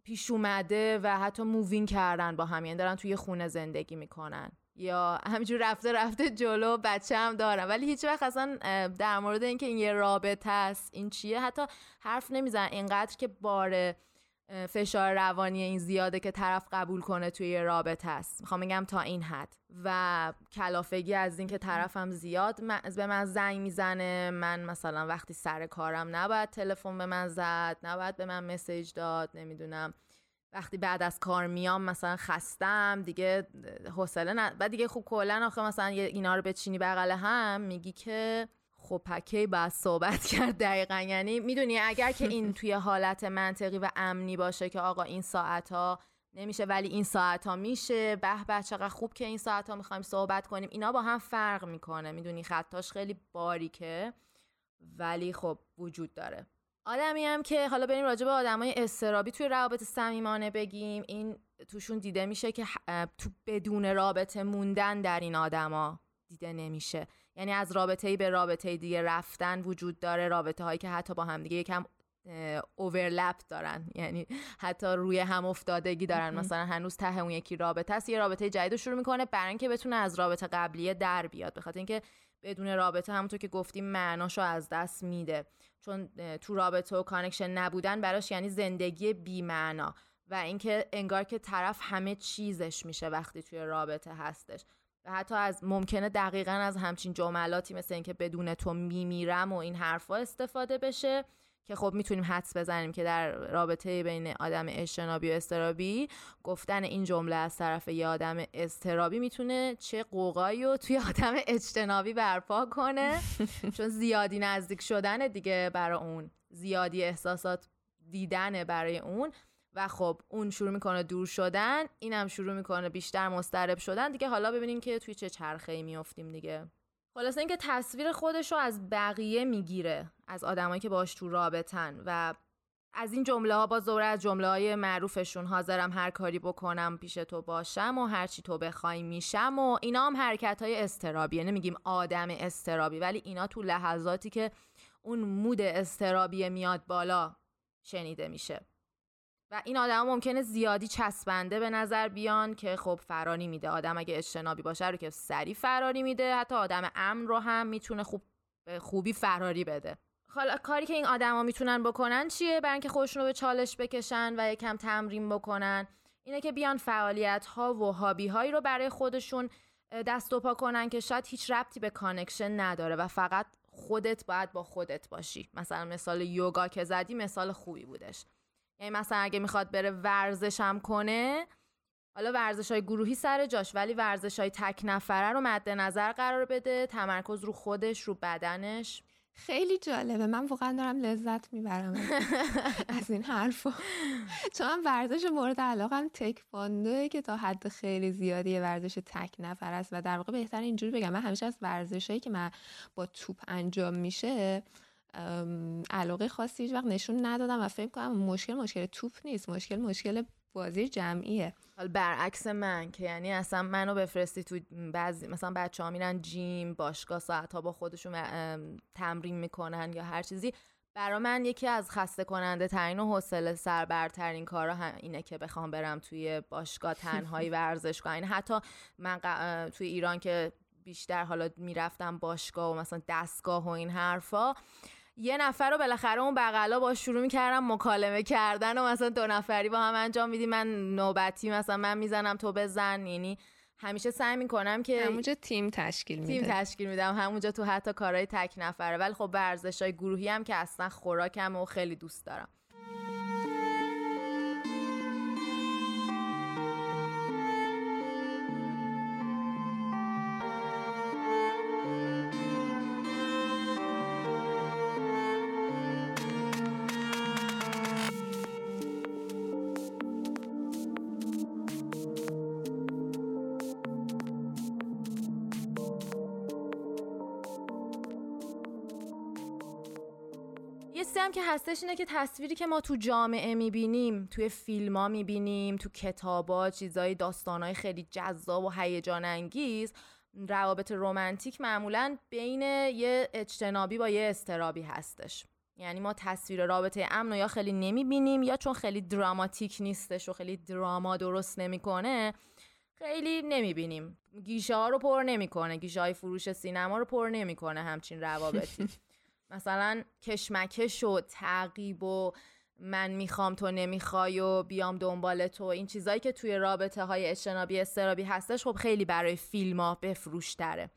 پیش اومده و حتی مووین کردن با هم یعنی دارن توی خونه زندگی می‌کنن. یا همینجور رفته رفته جلو بچه هم دارن. ولی هیچ وقت اصلا در مورد اینکه این یه رابطه است این چیه حتی حرف نمی‌زنن. اینقدر که بار فشار روانی این زیاده که طرف قبول کنه توی رابطه است. می‌خوام بگم تا این حد. و کلافگی از اینکه طرفم زیاد به من زنگ می‌زنه من مثلا وقتی سر کارم نباید تلفن به من زد نباید به من مسیج داد نمی‌دونم. وقتی بعد از کار میام مثلا خستم دیگه حوصله نه بعد دیگه خوب کلا آخه مثلا اینا رو بچینی بغل هم میگی که خب پکی باید صحبت کرد دقیقا؟ یعنی می‌دونی اگر که این توی حالت منطقی و امنی باشه که آقا این ساعت ها نمیشه ولی این ساعت ها میشه به به چقدر خوب که این ساعت ها می‌خوایم صحبت کنیم اینا با هم فرق می‌کنه. می‌دونی خطاش خیلی باریکه ولی خب وجود داره. آدمی هم که حالا بریم راجع به آدمای استرابی توی روابط صمیمانه بگیم این توشون دیده میشه که تو بدون رابطه موندن در این آدما دیده نمیشه. یعنی از رابطه ای به رابطه دیگه رفتن وجود داره رابطه هایی که حتی با هم دیگه یکم overlap دارن. یعنی حتی روی هم افتادگی دارن. مثلا هنوز ته اون یکی رابطه است یه رابطه جدید شروع می‌کنه برای اینکه بتونه از رابطه قبلیه در بیاد. بخاطر اینکه بدون رابطه همونطور که گفتیم معناشو از دست میده. چون تو رابطه و connection نبودن براش یعنی زندگی بی معنا و اینکه انگار که طرف همه چیزش میشه وقتی توی رابطه هستش. و حتی از ممکنه دقیقا از همچین جملاتی مثل اینکه بدون تو میمیرم و این حرفا استفاده بشه که خب می‌تونیم حدس بزنیم که در رابطه بین آدم اجتنابی و استرابی گفتن این جمله از طرف یه آدم استرابی می‌تونه چه قوقایی رو توی آدم اجتنابی برپا کنه؟ چون زیادی نزدیک شدن دیگه برای اون. زیادی احساسات دیدنه برای اون. و خب اون شروع می‌کنه دور شدن اینم شروع می‌کنه بیشتر مسترب شدن. دیگه حالا ببینیم که توی چه چرخه ای میافتیم دیگه. خلاصه اینکه تصویر خودش رو از بقیه می‌گیره از آدمایی که باش تو رابطن و از این جمله ها با زوره از جمله های معروفشون حاضرم هر کاری بکنم پیش تو باشم و هر چی تو بخوای میشم و اینا هم حرکت های استرابی یعنی میگیم آدم استرابی ولی اینا تو لحظاتی که اون مود استرابی میاد بالا شنیده میشه. و این آدم ممکنه زیادی چسبنده به نظر بیان که خب فراری میده. آدم اگه اجتنابی باشه رو که سری فراری میده. حتی آدم امن رو هم می‌تونه خوب به خوبی فراری بده. حالا کاری که این آدما می‌تونن بکنن چیه؟ برای اینکه خودشون رو به چالش بکشن و یکم تمرین بکنن. اینه که بیان فعالیت ها و hobby هایی رو برای خودشون دست و پا کنن که شاید هیچ ربطی به connection نداره و فقط خودت باید با خودت باشی. مثلا مثال یوگا که زدی مثال خوبی بودش. یعنی مثلا اگه می‌خواد بره ورزشم کنه حالا ورزش های گروهی سر جاش ولی ورزش های تک نفره رو مد نظر قرار بده تمرکز رو خودش رو بدنش. خیلی جالبه. من واقعا دارم لذت می‌برم از این حرفا. چون من ورزش مورد علاقم تکواندوه که تا حد خیلی زیادی ورزش تک نفر است و در واقع بهتر اینجوری بگم. من همیشه از ورزشهایی که من با توپ انجام میشه علاقه خاصی هیچ وقت نشون ندادم و فکر کنم مشکل مشکل توپ نیست مشکل مشکل بازی جمعیه. حال برعکس من که یعنی اصلا منو بفرستی تو بعضی مثلا بچه ها میرن جیم باشگاه ساعت ها با خودشون تمرین می‌کنن یا هر چیزی. برا من یکی از خسته کننده ترین و حوصله سربرترین کارا اینه که بخوام برم توی باشگاه تنهایی ورزش کنم یعنی حتی من توی ایران که بیشتر حالا می‌رفتم باشگاه و مثلا دستگاه و این حرفا یه نفر رو بالاخره اون بغلا با شروع می‌کردم مکالمه کردن و مثلا دو نفری با هم انجام میدیم من نوبتی مثلا من می‌زنم تو بزن یعنی همیشه سعی می‌کنم که همونجا تیم تشکیل میده. تیم تشکیل میدم. همونجا تو حتی کارهای تک نفره. ولی خب ورزش های گروهی هم که اصلا خوراکم و خیلی دوست دارم. هستش اینه که تصویری که ما تو جامعه می‌بینیم توی فیلم ها می‌بینیم تو کتابا چیزای داستانای خیلی جذاب و هیجان انگیز روابط رمانتیک معمولا بین یه اجتنابی با یه استرابی هستش. یعنی ما تصویر رابطه امن یا خیلی نمی‌بینیم یا چون خیلی دراماتیک نیستش و خیلی دراما درست نمی‌کنه خیلی نمی‌بینیم. گیشه ها رو پر نمی‌کنه گیشه های فروش سینما رو پر نمی‌کنه همچین روابطی. مثلا کشمکش و تعقیب و من می‌خوام تو نمی‌خوای و بیام دنبال تو. این چیزایی که توی رابطه های اجتنابی استرابی هستش خب خیلی برای فیلم ها بفروش داره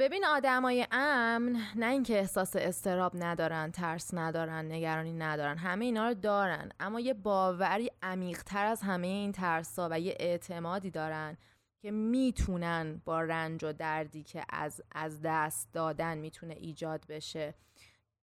ببین آدمای امن نه اینکه احساس استراب ندارن ترس ندارن نگرانی ندارن همه اینا رو دارن اما یه باوری عمیقتر از همه این ترسا و یه اعتمادی دارن. که می‌تونن با رنج و دردی که از از دست دادن می‌تونه ایجاد بشه.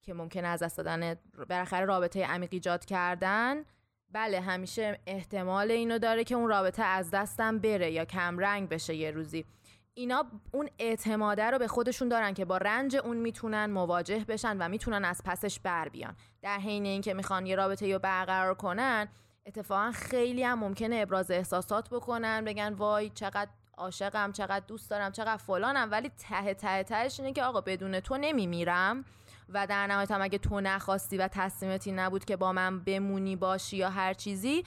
که ممکن از دست دادن بالاخره رابطه عمیق ایجاد کردن. بله همیشه احتمال اینو داره که اون رابطه از دستم بره یا کم رنگ بشه یه روزی. اینا اون اعتماده رو به خودشون دارن که با رنج اون می‌تونن مواجه بشن و می‌تونن از پسش بر بیان. در حین اینکه می‌خوان یه رابطه رو برقرار کنن اتفاقا خیلی هم ممکنه ابراز احساسات بکنن بگن وای چقدر عاشقم چقدر دوست دارم چقدر فلانم. ولی ته ته تهش اینه که آقا بدون تو نمیمیرم. و در نهایت هم اگه تو نخواستی و تصمیمتی نبود که با من بمونی باشی یا هر چیزی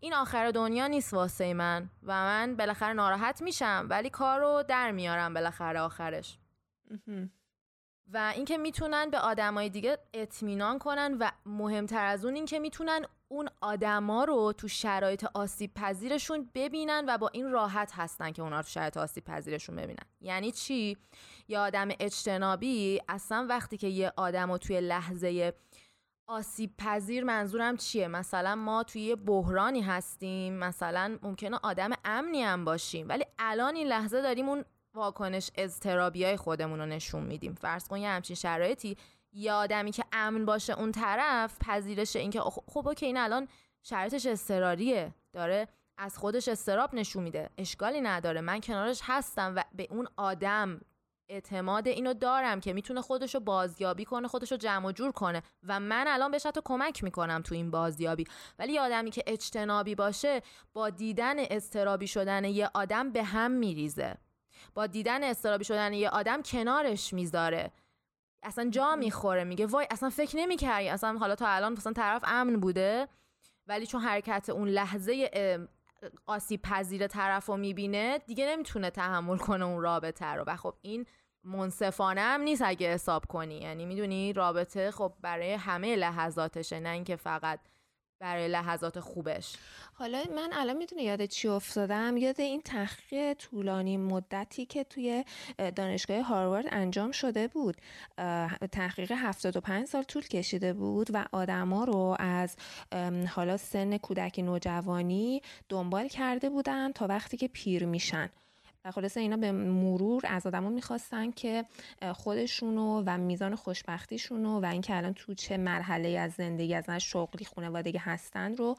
این آخر دنیا نیست واسه من. و من بالاخره ناراحت میشم ولی کار رو در میارم بالاخره آخرش. و اینکه می‌تونن به آدمای دیگه اطمینان کنن و مهمتر از اون اینکه می‌تونن اون آدما رو تو شرایط آسیب پذیرشون ببینن و با این راحت هستن که اونا رو تو شرایط آسیب پذیرشون ببینن. یعنی چی؟ یه آدم اجتنابی اصلا وقتی که یه آدم رو توی لحظه آسیب پذیر منظورم چیه؟ مثلا ما توی یه بحرانی هستیم مثلا ممکنه آدم امنی هم باشیم ولی الان این لحظه داریم اون واکنش اضطرابی های خودمون رو نشون میدیم. فرض کن یه همچین شرایطی یه آدمی که امن باشه اون طرف پذیرش اینکه خب اوکی این الان شرایطش اضطراریه داره از خودش استراب نشون میده. اشکالی نداره. من کنارش هستم و به اون آدم اعتماد اینو دارم که می‌تونه خودشو بازیابی کنه خودشو جمع و جور کنه و من الان بهش حتی کمک می‌کنم تو این بازیابی. ولی آدمی که اجتنابی باشه با دیدن استرابی شدن یه آدم به هم میریزه. با دیدن استرابی شدن یه آدم کنارش می‌ذاره. اصلا جا می‌خوره میگه وای اصلا فکر نمی‌کردی. اصلا حالا تا الان مثلا طرف امن بوده ولی چون حرکت اون لحظه آسیب پذیر طرف رو می‌بینه دیگه نمی‌تونه تحمل کنه اون رابطه رو. و خب این منصفانه هم نیست اگه حساب کنی. یعنی می‌دونی رابطه خب برای همه لحظاتشه نه اینکه فقط برای لحظات خوبش؟ حالا من الان می‌دونه یاد چی افتادم؟ یاد این تحقیق طولانی مدتی که توی دانشگاه هاروارد انجام شده بود. تحقیق 75 سال طول کشیده بود و آدما رو از حالا سن کودکی نوجوانی دنبال کرده بودن تا وقتی که پیر میشن. و خلاصه اینا به مرور از آدما می‌خواستن که خودشونو و میزان خوشبختیشونو و اینکه الان تو چه مرحله از زندگی از شغلی خانوادگی هستن رو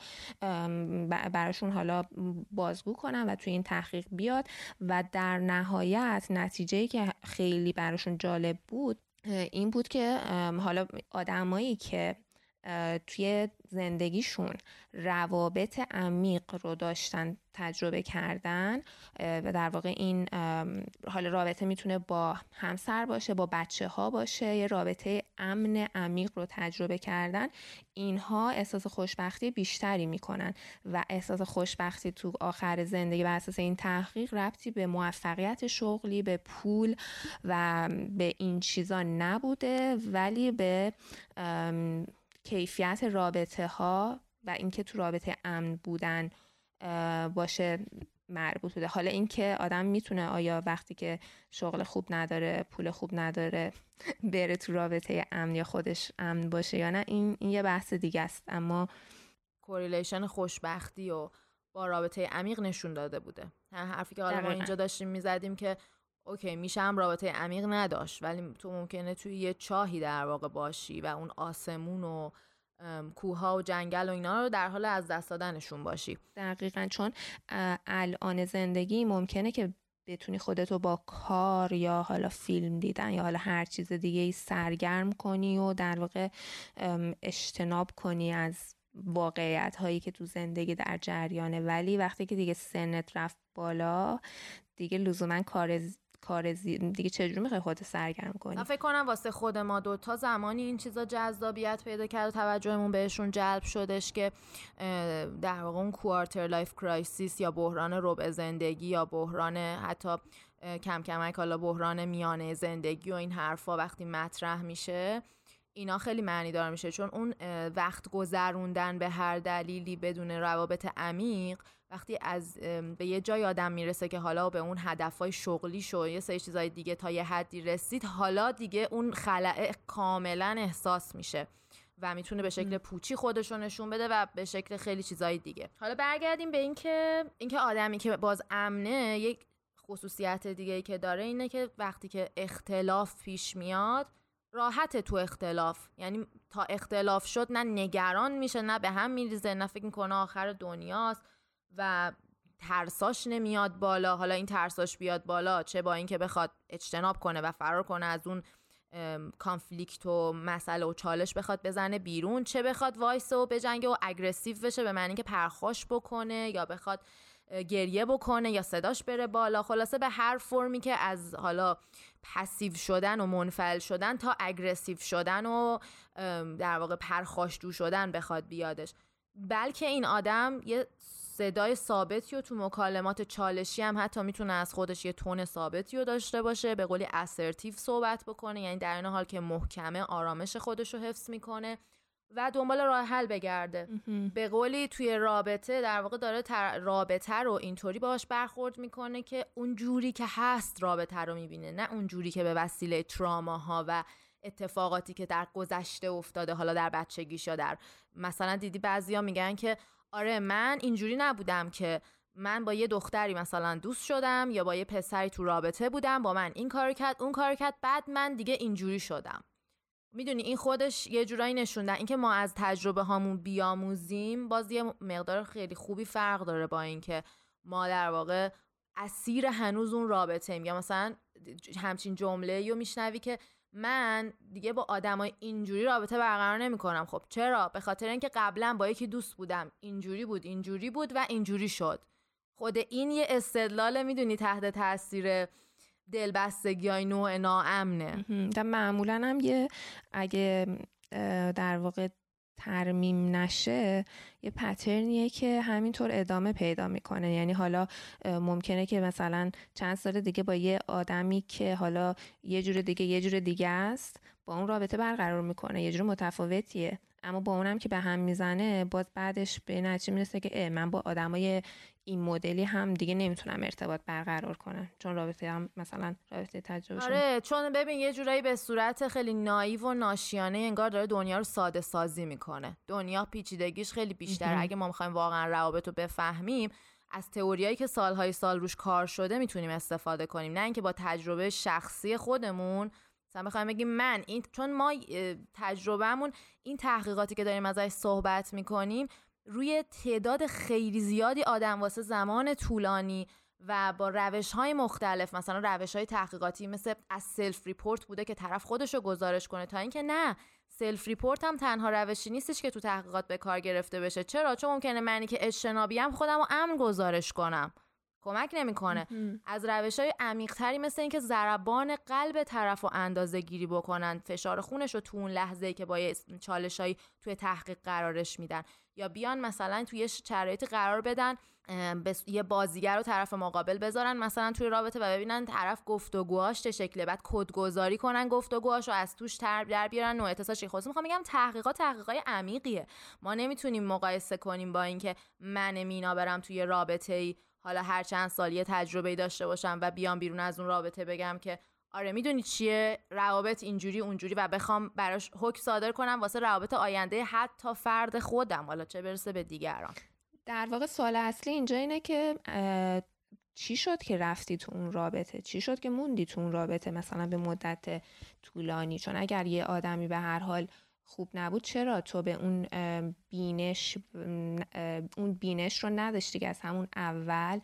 براشون حالا بازگو کنن و توی این تحقیق بیاد و در نهایت نتیجه که خیلی براشون جالب بود این بود که حالا آدمایی که توی زندگیشون روابط عمیق رو داشتن تجربه کردن و در واقع این حال رابطه می‌تونه با همسر باشه با بچه ها باشه یه رابطه امن عمیق رو تجربه کردن اینها احساس خوشبختی بیشتری می‌کنن و احساس خوشبختی تو آخر زندگی بر اساس این تحقیق ربطی به موفقیت شغلی به پول و به این چیزا نبوده ولی به کیفیت رابطه ها و اینکه تو رابطه امن بودن باشه مربوط بوده. حالا اینکه آدم می‌تونه آیا وقتی که شغل خوب نداره پول خوب نداره بره تو رابطه امن یا خودش امن باشه یا نه این, این یه بحث دیگه است. اما correlation خوشبختی و با رابطه عمیق نشون داده بوده. حرفی که حالا ما اینجا داشتیم می‌زدیم که okay میشه هم رابطه عمیق نداشت ولی تو ممکنه توی یه چاهی در واقع باشی و اون آسمون و کوها و جنگل و اینا رو در حال از دست دادنشون باشی. دقیقا چون الان زندگی ممکنه که بتونی خودتو با کار یا حالا فیلم دیدن یا حالا هر چیز دیگه ای سرگرم کنی و در واقع اجتناب کنی از واقعیت هایی که تو زندگی در جریانه. ولی وقتی که دیگه سنت رفت بالا دیگه لزوما کار کار دیگه چجوری می‌خوای خودت سرگرم کنی؟ فکر کنم واسه خود ما دو تا زمانی این چیزا جذابیت پیدا کرد و توجهمون بهشون جلب شدش که در واقع اون quarter life crisis یا بحران ربع زندگی یا بحران حتی کم کمک حالا بحران میانه زندگی و این حرفا وقتی مطرح میشه اینا خیلی معنی دار میشه. چون اون وقت گذروندن به هر دلیلی بدون روابط عمیق وقتی از به یه جای آدم می‌رسه که حالا به اون هدفهای شغلی شو یه سری چیزای دیگه تا یه حدی رسید حالا دیگه اون خلعه کاملا احساس میشه و می‌تونه به شکل پوچی خودشو نشون بده و به شکل خیلی چیزای دیگه. حالا برگردیم به اینکه اینکه آدمی که باز امنه یک خصوصیت دیگه ای که داره اینه که وقتی که اختلاف پیش میاد راحت تو اختلاف. یعنی تا اختلاف شد نه نگران میشه نه به هم میریزه نه فکر می‌کنه آخر دنیاست. و ترساش نمیاد بالا. حالا این ترساش بیاد بالا چه با اینکه بخواد اجتناب کنه و فرار کنه از اون conflict و مسئله و چالش بخواد بزنه بیرون چه بخواد وایسه و بجنگه و aggressive بشه به معنی که پرخاش بکنه یا بخواد گریه بکنه یا صداش بره بالا. خلاصه به هر فرمی که از حالا پسیو شدن و منفعل شدن تا اگرسیو شدن و در واقع پرخاشجو شدن بخواد بیادش. بلکه این آدم یه صدای ثابتی و تو مکالمات چالشی هم حتی می‌تونه از خودش یه تون ثابتی رو داشته باشه به قولی اسرتیو صحبت بکنه یعنی در این حال که محکمه آرامش خودش رو حفظ می‌کنه و دنبال راه حل بگرده. به قولی توی رابطه در واقع داره رابطه رو اینطوری باش برخورد می‌کنه که اون جوری که هست رابطه رو می‌بینه نه اون جوری که به وسیله تراماها و اتفاقاتی که در گذشته افتاده حالا در بچگیش یا در مثلا دیدی بعضیا میگن که آره من اینجوری نبودم که من با یه دختری مثلا دوست شدم یا با یه پسری تو رابطه بودم با من این کار کرد اون کار کرد بعد من دیگه اینجوری شدم. می‌دونی این خودش یه جورایی نشوندن اینکه ما از تجربه هامون بیاموزیم باز یه مقدار خیلی خوبی فرق داره با اینکه ما در واقع اسیر هنوز اون رابطه ایم یا مثلا همچین جمله رو میشنوی که من دیگه با آدمای اینجوری رابطه برقرار نمی‌کنم. خب چرا؟ به خاطر اینکه قبلا با یکی دوست بودم. اینجوری بود اینجوری بود و اینجوری شد. خود این یه استدلال می‌دونی تحت تاثیر دلبستگی های نوع ناامنه. معمولا هم یه اگه در واقع ترمیم نشه یه پترنیه که همینطور ادامه پیدا می‌کنه. یعنی حالا ممکنه که مثلا چند سال دیگه با یه آدمی که حالا یه جور دیگه یه جور دیگه است با اون رابطه برقرار می‌کنه. یه جور متفاوتیه. اما با اونم که به هم می‌زنه باز بعدش به نتیجه می‌رسه که من با آدمای این مدلی هم دیگه نمی‌تونم ارتباط برقرار کنم. چون رابطه هم مثلا رابطه تجربه آره چون ببین یه جورایی به صورت خیلی نایو و ناشیانه انگار داره دنیا رو ساده سازی می‌کنه. دنیا پیچیدگیش خیلی بیشتر اگه ما می‌خوایم واقعا روابط رو بفهمیم از تئوریایی که سالهای سال روش کار شده می‌تونیم استفاده کنیم. نه اینکه با تجربه شخصی خودمون مثلا بخوایم بگیم من این چون ما تجربهمون این تحقیقاتی که داریم ازش صحبت می‌کنیم روی تعداد خیلی زیادی آدم واسه زمان طولانی و با روش های مختلف مثلا روش های تحقیقاتی مثل از self report بوده که طرف خودش رو گزارش کنه تا اینکه نه self report هم تنها روشی نیستش که تو تحقیقات به کار گرفته بشه. چرا؟ چون ممکنه منی که اجتنابیم خودم رو امن گزارش کنم. کمک نمی‌کنه. از روش های عمیقتری مثل اینکه ضربان قلب طرف رو اندازه گیری بکنن فشار خونش رو تو اون لحظه که با چالش های توی تحقیق قرارش میدن. یا بیان مثلا توی شرایطی قرار بدن یه بازیگر رو طرف مقابل بذارن مثلا توی رابطه و ببینن طرف گفتگوهاش چه شکله بعد کدگذاری کنن گفتگوهاش رو از توش تر در بیارن نوع احساسش خود می‌خوام میگم تحقیقات تحقیقای عمیقیه. ما نمی‌تونیم مقایسه کنیم با اینکه من مینا برم توی رابطه ای حالا هر چند سال یه تجربه داشته باشم و بیام بیرون از اون رابطه بگم که آره می‌دونی چیه؟ روابط اینجوری اونجوری و بخوام براش حکم صادر کنم واسه روابط آینده حتی فرد خودم. حالا چه برسه به دیگران. در واقع سوال اصلی اینجا اینه که چی شد که رفتی تو اون رابطه؟ چی شد که موندی تو اون رابطه؟ مثلا به مدت طولانی. چون اگر یه آدمی به هر حال خوب نبود. چرا؟ تو به اون بینش اون بینش رو نداشتی که از همون اول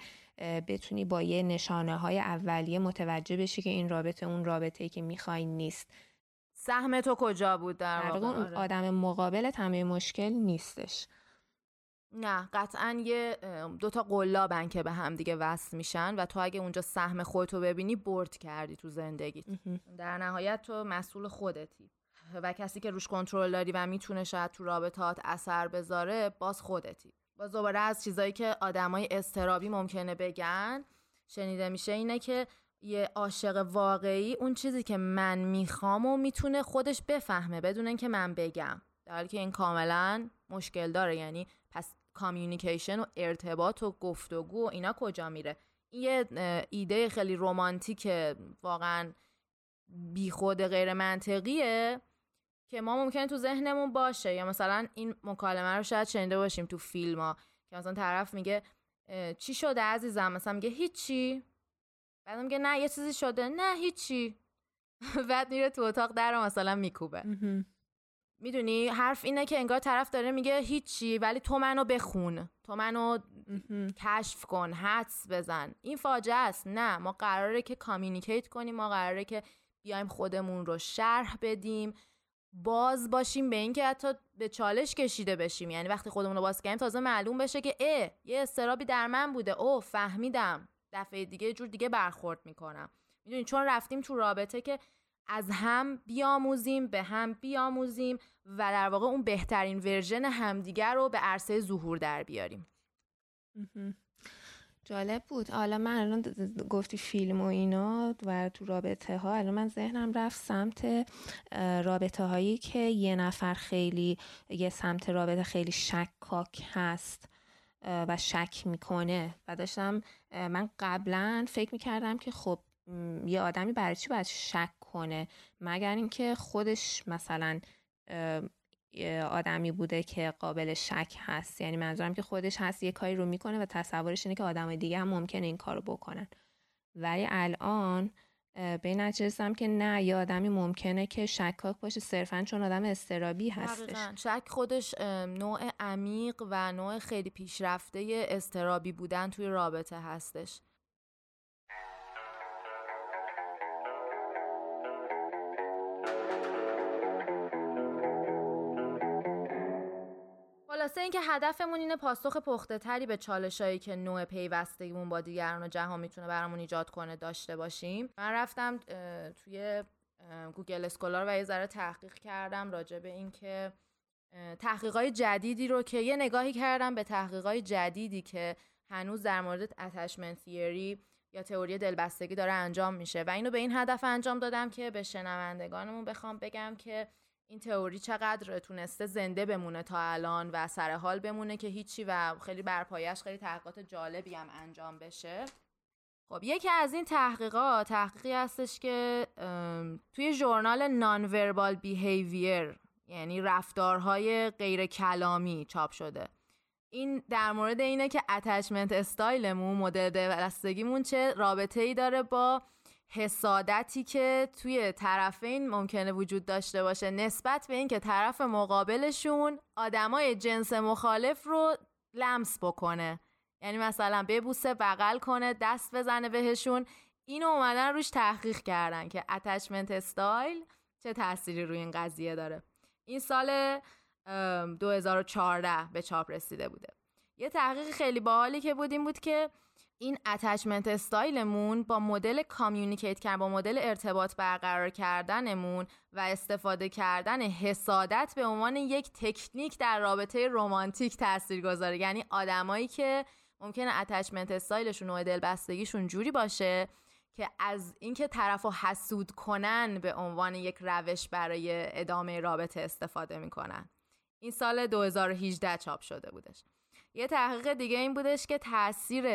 بتونی با یه نشانه های اولیه متوجه بشی که این رابطه اون رابطه ای که می‌خوای نیست. سهم تو کجا بود در واقع؟ اون آره. آدم مقابل همه مشکل نیستش. نه قطعا یه دوتا قلابن که به هم دیگه وصل میشن و تو اگه اونجا سهم خودتو ببینی برد کردی تو زندگیت. در نهایت تو مسئول خودتی. و کسی که روش کنترل داری و می‌تونه شاید تو رابطات اثر بذاره باز خودتی. باز دوباره از چیزایی که آدمای استرابی ممکنه بگن شنیده میشه اینه که یه عاشق واقعی اون چیزی که من می‌خوام و می‌تونه خودش بفهمه بدون اینکه من بگم. در حالی که این کاملا مشکل داره یعنی پس کامیونیکیشن و ارتباط و گفتگو و اینا کجا میره؟ این یه ایده خیلی رومانتیک واقعا بیخود غیر منطقیه که ما ممکنه تو ذهنمون باشه یا مثلا این مکالمه رو شاید شنیده باشیم تو فیلم ها که مثلا طرف میگه چی شده عزیزم؟ مثلا میگه هیچی. بعد میگه نه یه چیزی شده. نه هیچی. بعد میره تو اتاق در مثلا میکوبه. می‌دونی؟ حرف اینه که انگار طرف داره میگه هیچی ولی تو منو بخون. تو منو کشف کن حدس بزن. این فاجعه است. نه ما قراره که communicate کنیم ما قراره که بیایم خودمون رو شرح بدیم. باز باشیم به اینکه حتی به چالش کشیده بشیم. یعنی وقتی خودمون رو باز کنیم تازه معلوم بشه که اه یه اضطرابی در من بوده. او فهمیدم. دفعه دیگه جور دیگه برخورد می‌کنم. می‌دونی چون رفتیم تو رابطه که از هم بیاموزیم به هم بیاموزیم و در واقع اون بهترین version همدیگر رو به عرصه ظهور در بیاریم. جالب بود. حالا من الان گفتی فیلم و اینا و تو رابطه ها الان من ذهنم رفت سمت رابطه هایی که یه نفر خیلی یه سمت رابطه خیلی شکاک هست و شک می‌کنه. و داشتم من قبلا فکر می‌کردم که خب یه آدمی برای چی باید شک کنه؟ مگر اینکه خودش مثلا آدمی بوده که قابل شک هست. یعنی منظورم که خودش هست یه کاری رو می‌کنه و تصورش اینه که آدم دیگه هم ممکنه این کار رو بکنن. ولی الان به این که نه یه آدمی ممکنه که شکاک باشه صرفا چون آدم استرابی هستش. شک خودش نوع عمیق و نوع خیلی پیشرفته استرابی بودن توی رابطه هستش. خلاصه اینکه هدفمون اینه پاسخ پخته تری به چالشایی که نوع پیوستگیمون با دیگران و جهان می‌تونه برامون ایجاد کنه داشته باشیم. من رفتم توی Google Scholar و یه ذره تحقیق کردم راجع به اینکه تحقیقات جدیدی رو که یه نگاهی کردم به تحقیقات جدیدی که هنوز در مورد attachment theory یا تئوری دلبستگی داره انجام میشه. و اینو به این هدف انجام دادم که به شنوندگانمون بخوام بگم که این تئوری چقدر تونسته زنده بمونه تا الان و سر حال بمونه که هیچی و خیلی بر پایه‌ش خیلی تحقیقات جالبی هم انجام بشه. خب یکی از این تحقیقات تحقیقی هستش که توی ژورنال نان وربال بیهیویر یعنی رفتارهای غیر کلامی چاپ شده. این در مورد اینه که اتچمنت استایلمون مدل دلبستگیمون چه رابطه ای داره با حسادتی که توی طرفین ممکنه وجود داشته باشه نسبت به اینکه طرف مقابلشون آدمای جنس مخالف رو لمس بکنه. یعنی مثلا ببوسه بغل کنه دست بزنه بهشون. اینو اومدن روش تحقیق کردن که attachment style چه تأثیری روی این قضیه داره. این سال 2014 به چاپ رسیده بوده. یه تحقیق خیلی باحالی که بود این بود که این attachment style مون با مدل communicate کردن با مدل ارتباط برقرار کردنمون و استفاده کردن حسادت به عنوان یک تکنیک در رابطه رمانتیک تاثیر گذاره یعنی آدمایی که ممکنه attachment style شون و دلبستگیشون جوری باشه که از اینکه طرف حسود کنن به عنوان یک روش برای ادامه رابطه استفاده می‌کنن. این سال 2018 چاپ شده بودش. یه تحقیق دیگه این بودش که تاثیر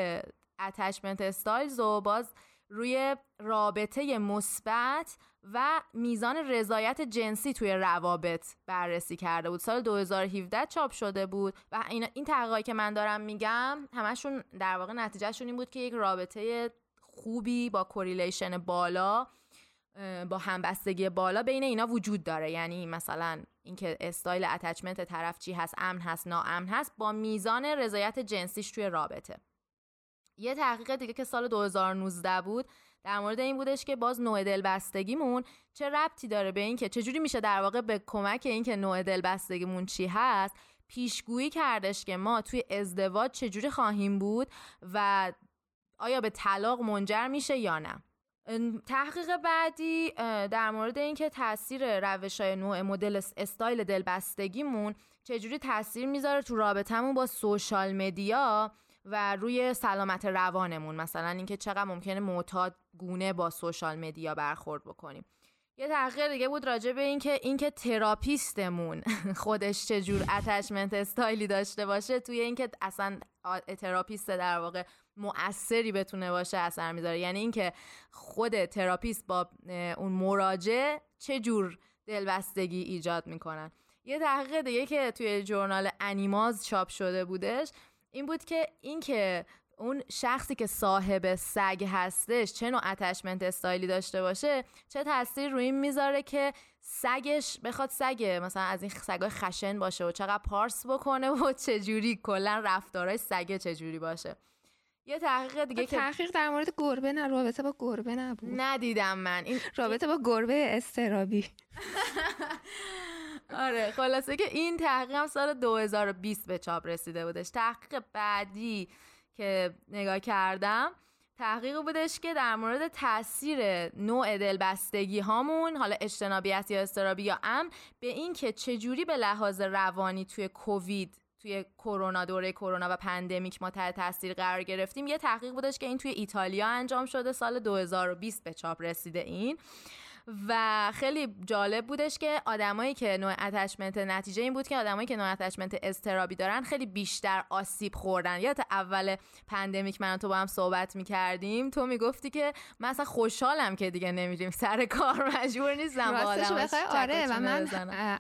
attachment styles و باز روی رابطه مثبت و میزان رضایت جنسی توی روابط بررسی کرده بود. سال 2017 چاپ شده بود و این این تحقیقاتی که من دارم میگم همشون در واقع نتیجهشون این بود که یک رابطه خوبی با correlation بالا با همبستگی بالا بین اینا وجود داره. یعنی مثلا اینکه style attachment طرف چی هست امن هست ناامن هست با میزان رضایت جنسیش توی رابطه. یه تحقیق دیگه که سال 2019 بود در مورد این بودش که باز نوع دلبستگیمون چه ربطی داره به اینکه چجوری میشه در واقع به کمک اینکه نوع دلبستگیمون چی هست پیشگویی کردش که ما توی ازدواج چجوری خواهیم بود و آیا به طلاق منجر میشه یا نه. تحقیق بعدی در مورد اینکه تاثیر روش های نوع مدل استایل دلبستگیمون چجوری تاثیر می‌ذاره تو رابطمون با social media. و روی سلامت روانمون مثلا اینکه چقدر ممکنه معتاد گونه با social media برخورد بکنیم. یه تحقیق دیگه بود راجع به اینکه اینکه therapist مون خودش چجور attachment style ی داشته باشه توی اینکه اصلا therapist در واقع مؤثری بتونه باشه اثر می‌ذاره. یعنی اینکه خود therapist با اون مراجع چه جور دلبستگی ایجاد می‌کنن. یه تحقیق دیگه که توی journal Animals چاپ شده بودش این بود که اینکه اون شخصی که صاحب سگ هستش چه نوع attachment style ی داشته باشه چه تاثیر روی این می‌ذاره که سگش بخواد سگ مثلا از این سگای خشن باشه و چقدر پارس بکنه و چجوری کلا رفتارهای سگه چجوری باشه. یه تحقیق دیگه که تحقیق در مورد گربه نه رابطه با گربه نبود. ندیدم من. این رابطه با گربه اضطرابی آره خلاصه که این تحقیق هم سال 2020 به چاپ رسیده بودش. تحقیق بعدی که نگاه کردم تحقیق بودش که در مورد تاثیر نوع دلبستگی هامون حالا اجتنابیت یا اضطرابی یا امن به این که چجوری به لحاظ روانی توی کووید توی کرونا دوره کرونا و pandemic ما تحت تاثیر قرار گرفتیم. یه تحقیق بودش که این توی ایتالیا انجام شده سال 2020 به چاپ رسیده این. و خیلی جالب بودش که آدمایی که نوع attachment نتیجه این بود که آدمایی که نوع attachment اضطرابی دارن خیلی بیشتر آسیب خوردن. یادت اول pandemic من تو با هم صحبت می‌کردیم تو می‌گفتی که من اصلا خوشحالم که دیگه نمیریم سر کار مجبور نیستم با آره و من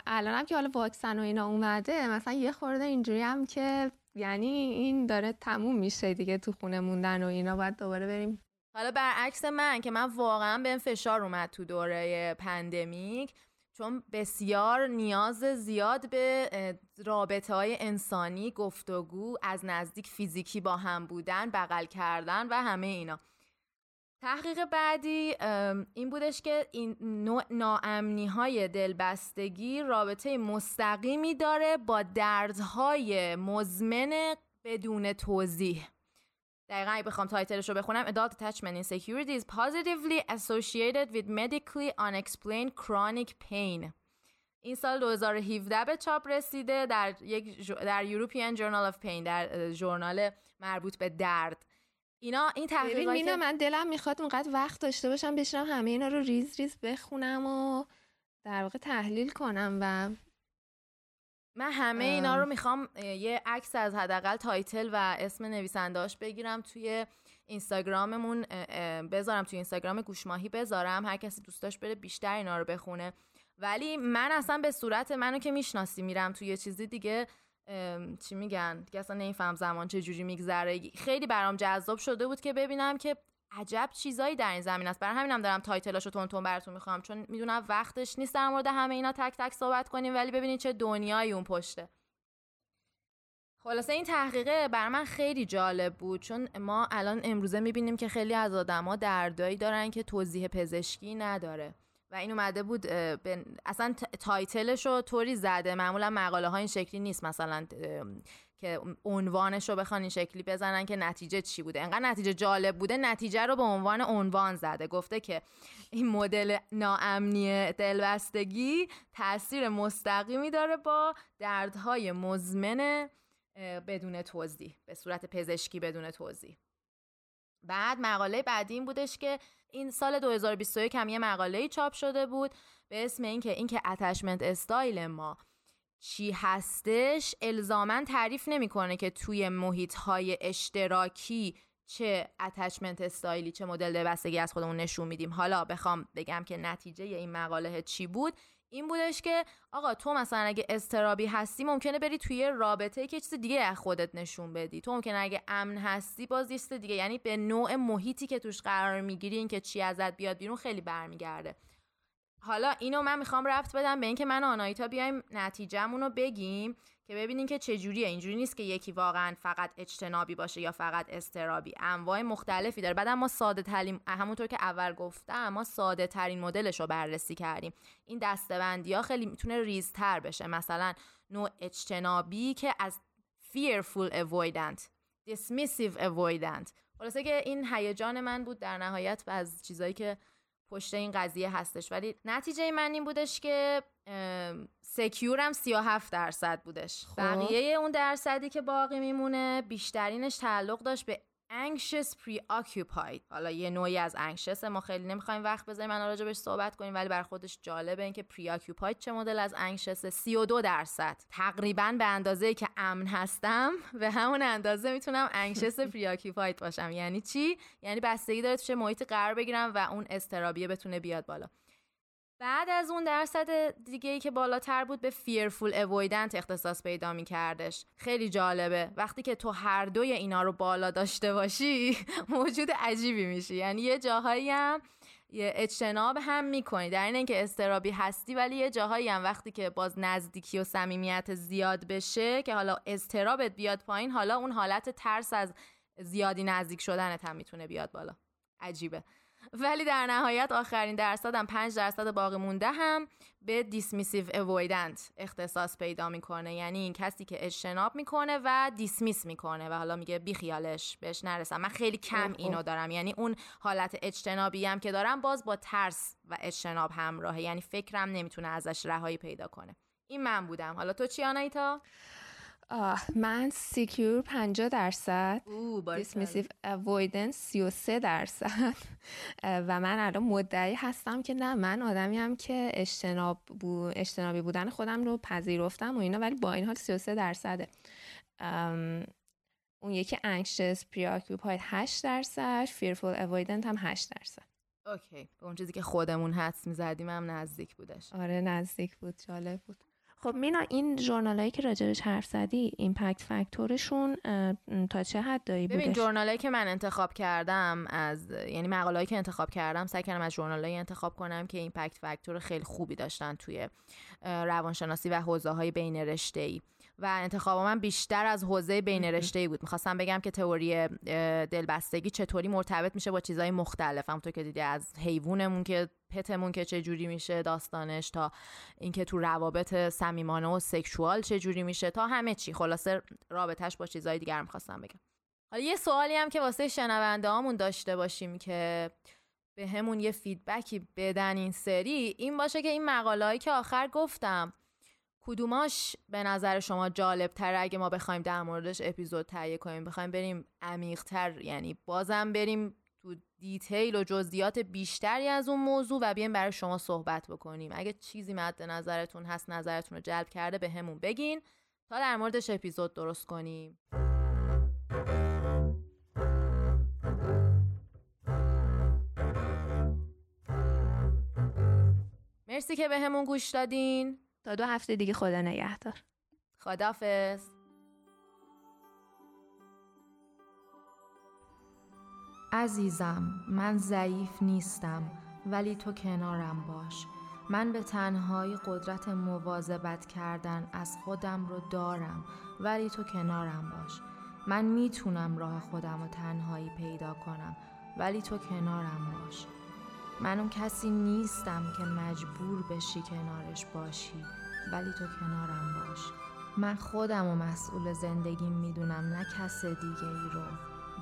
الانم که حالا واکسن و اینا اومده مثلا یه خورده اینجوری هم که یعنی این داره تموم میشه دیگه تو خونه موندن و اینا باید دوباره بریم حالا برعکس من که من واقعا به فشار اومد تو دوره پندمیک چون بسیار نیاز زیاد به رابطه های انسانی گفتگو از نزدیک فیزیکی با هم بودن بغل کردن و همه اینا. تحقیق بعدی این بودش که این نوع ناامنی های دلبستگی رابطه مستقیمی داره با دردهای مزمن بدون توضیح. دقیقا اگه بخوام title ش رو بخونم Adult Attachment Insecurity is positively associated with medically unexplained chronic pain. این سال 2017 به چاپ رسیده در یک در European Journal of Pain در ژورنال مربوط به درد. اینا این تحقیقاتی که من دلم می‌خواد اونقدر وقت داشته باشم بشینم همه اینا رو ریز ریز بخونم و در واقع تحلیل کنم و من همه اینا رو می‌خوام یه عکس از حداقل title و اسم نویسنداش بگیرم توی اینستاگراممون بذارم توی اینستاگرام گوشماهی بذارم هر کسی دوست داشت بره بیشتر اینا رو بخونه. ولی من اصلا به صورت منو که می‌شناسی میرم توی یه چیزی دیگه چی میگن؟ دیگه اصلا نمیفهم زمان چه جوری میگذره. خیلی برام جذاب شده بود که ببینم که عجب چیزایی در این زمینه است. برای همینم دارم title اشو تند تند براتون می‌خونم چون می‌دونم وقتش نیست در مورد همه اینا تک تک صحبت کنیم ولی ببینید چه دنیایی اون پشته. خلاصه این تحقیقه بر من خیلی جالب بود چون ما الان امروزه می‌بینیم که خیلی از آدما دردایی دارن که توضیح پزشکی نداره. و این اومده بود اصلا تایتلش رو طوری زده معمولا مقاله ها این شکلی نیست مثلا که عنوانش رو بخوان این شکلی بزنن که نتیجه چی بوده. انقدر نتیجه جالب بوده نتیجه رو به عنوان عنوان زده. گفته که این مدل ناامنی دلبستگی تاثیر مستقیمی داره با دردهای مزمن بدون توضیح به صورت پزشکی بدون توضیح. بعد مقاله بعدی این بودش که این سال 2021 هم یه مقاله چاپ شده بود به اسم اینکه اینکه attachment style ما چی هستش الزاما تعریف نمی‌کنه که توی محیط های اشتراکی چه attachment style ی چه مدل دلبستگی از خودمون نشون میدیم. حالا بخوام بگم که نتیجه این مقاله چی بود؟ این بودش که آقا تو مثلا اگه استرابی هستی ممکنه بری توی رابطه که چیز دیگه از خودت نشون بدی. تو ممکنه اگه امن هستی باز یه دیگه. یعنی به نوع محیطی که توش قرار می‌گیری این که چی ازت بیاد بیرون خیلی برمیگرده. حالا اینو من می‌خوام رفت بدم به اینکه من و آنایتا بیایم نتیجهمون رو بگیم که ببینین که چجوریه. اینجوری نیست که یکی واقعا فقط اجتنابی باشه یا فقط استرابی انواع مختلفی داره. بعد ما ساده ترین همونطور که اول گفتم ما ساده ترین مدلش رو بررسی کردیم. این دستبندی ها خیلی می‌تونه ریزتر بشه. مثلا نوع اجتنابی که از fearful avoidant dismissive avoidant. خلاصه که این هیجان من بود در نهایت و از چیزایی که پشت این قضیه هستش ولی نتیجه من این بودش که سکیورم 37 درصد بودش خب. بقیه اون درصدی که باقی میمونه بیشترینش تعلق داشت به anxious preoccupied. حالا یه نوعی از anxious ما خیلی نمی‌خوایم وقت بذاریم من راجع بهش صحبت کنیم ولی بر خودش جالبه اینکه preoccupied چه مدل از anxious 32 درصد. تقریبا به اندازه که امن هستم به همون اندازه می‌تونم anxious preoccupied باشم. یعنی چی؟ یعنی بستگی داره چه محیط قرار بگیرم و اون استرابیه بتونه بیاد بالا. بعد از اون درصد دیگه ای که بالاتر بود به fearful avoidant اختصاص پیدا می کردش خیلی جالبه. وقتی که تو هر دوی اینا رو بالا داشته باشی موجود عجیبی میشی. یعنی یه جاهایی هم یه اجتناب هم می‌کنی. در این اینکه استرابی هستی ولی یه جاهایی هم وقتی که باز نزدیکی و صمیمیت زیاد بشه که حالا استرابت بیاد پایین حالا اون حالت ترس از زیادی نزدیک شدنت هم می‌تونه بیاد بالا. عجیبه. ولی در نهایت آخرین درصد هم 5 درصد باقی مونده هم به دیسمیسیو اوویدنت اختصاص پیدا می‌کنه. یعنی این کسی که اجتناب می‌کنه و دیسمیس می‌کنه و حالا میگه بیخیالش بهش نرسم. من خیلی کم اینو دارم. یعنی اون حالت اجتنابی هم که دارم باز با ترس و اجتناب همراهه. یعنی فکرم نمی‌تونه ازش رهایی پیدا کنه. این من بودم. حالا تو چی آنایتا؟ من secure 50 درصد dismissive avoidance 33 درصد. و من الان مدعی هستم که نه من آدمی هم که اجتناب بو... اجتنابی بودن خودم رو پذیرفتم و اینا ولی با این حال 33 درصده. اون یکی anxious preoccupied 8 درصد. fearful avoidant هم 8 درصد. okay. به اون چیزی که خودمون حدس می‌زدیم هم نزدیک بودش. آره نزدیک بود. جالب بود. خب مینا این هایی که راجبش حرف زدی impact factor شون تا چه حدی بودش ببین journal ایی که من انتخاب کردم از یعنی مقالهایی که انتخاب کردم سعی کردم از journal ایی انتخاب کنم که impact factor خیلی خوبی داشتن توی روانشناسی و حوزه های بین رشته ای و انتخاب من بیشتر از حوزه بین رشته ای بود. می‌خواستم بگم که تئوری دلبستگی چطوری مرتبط میشه با چیزهای مختلف همونطور که دیدی از حیوانمون که pet مون که چه جوری میشه داستانش تا اینکه تو روابط صمیمانه و sexual چه جوری میشه تا همه چی. خلاصه رابطش با چیزهای دیگر می‌خواستم بگم. حالا یه سوالی هم که واسه شنونده هامون داشته باشیم که بهمون یه feedback ی بدن این سری این باشه که این مقاله که آخر گفتم کدوماش به نظر شما جالب تر اگه ما بخوایم در موردش اپیزود تهیه کنیم؟ بخوایم بریم عمیق تر یعنی بازم بریم تو detail و جزئیات بیشتری از اون موضوع و بیایم برای شما صحبت بکنیم. اگه چیزی مد نظرتون هست نظرتون رو جلب کرده بهمون بگین تا در موردش اپیزود درست کنیم. مرسی که به همون گوش دادین. تا دو هفته دیگه خدا نگهدار. خدافز عزیزم من ضعیف نیستم ولی تو کنارم باش. من به تنهایی قدرت مواظبت کردن از خودم رو دارم ولی تو کنارم باش. من می‌تونم راه خودم رو تنهایی پیدا کنم ولی تو کنارم باش. من اون کسی نیستم که مجبور بشی کنارش باشی ولی تو کنارم باش. من خودم و مسئول زندگیم می‌دونم نه کس دیگه ای رو.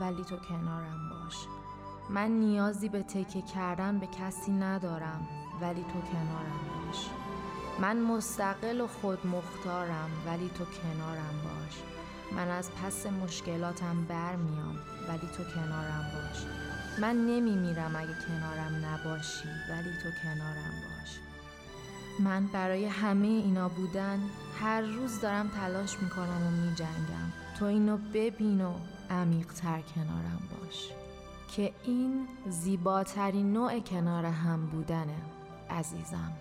ولی تو کنارم باش. من نیازی به تکه کردن به کسی ندارم ولی تو کنارم باش. من مستقل و خود مختارم ولی تو کنارم باش. من از پس مشکلاتم برمیام ولی تو کنارم باش. من نمیمیرم اگه کنارم نباشی ولی تو کنارم باش. من برای همه اینا بودن هر روز دارم تلاش می‌کنم و میجنگم. تو اینو ببین و عمیقتر کنارم باش. که این زیباترین نوع کنار هم بودنه عزیزم.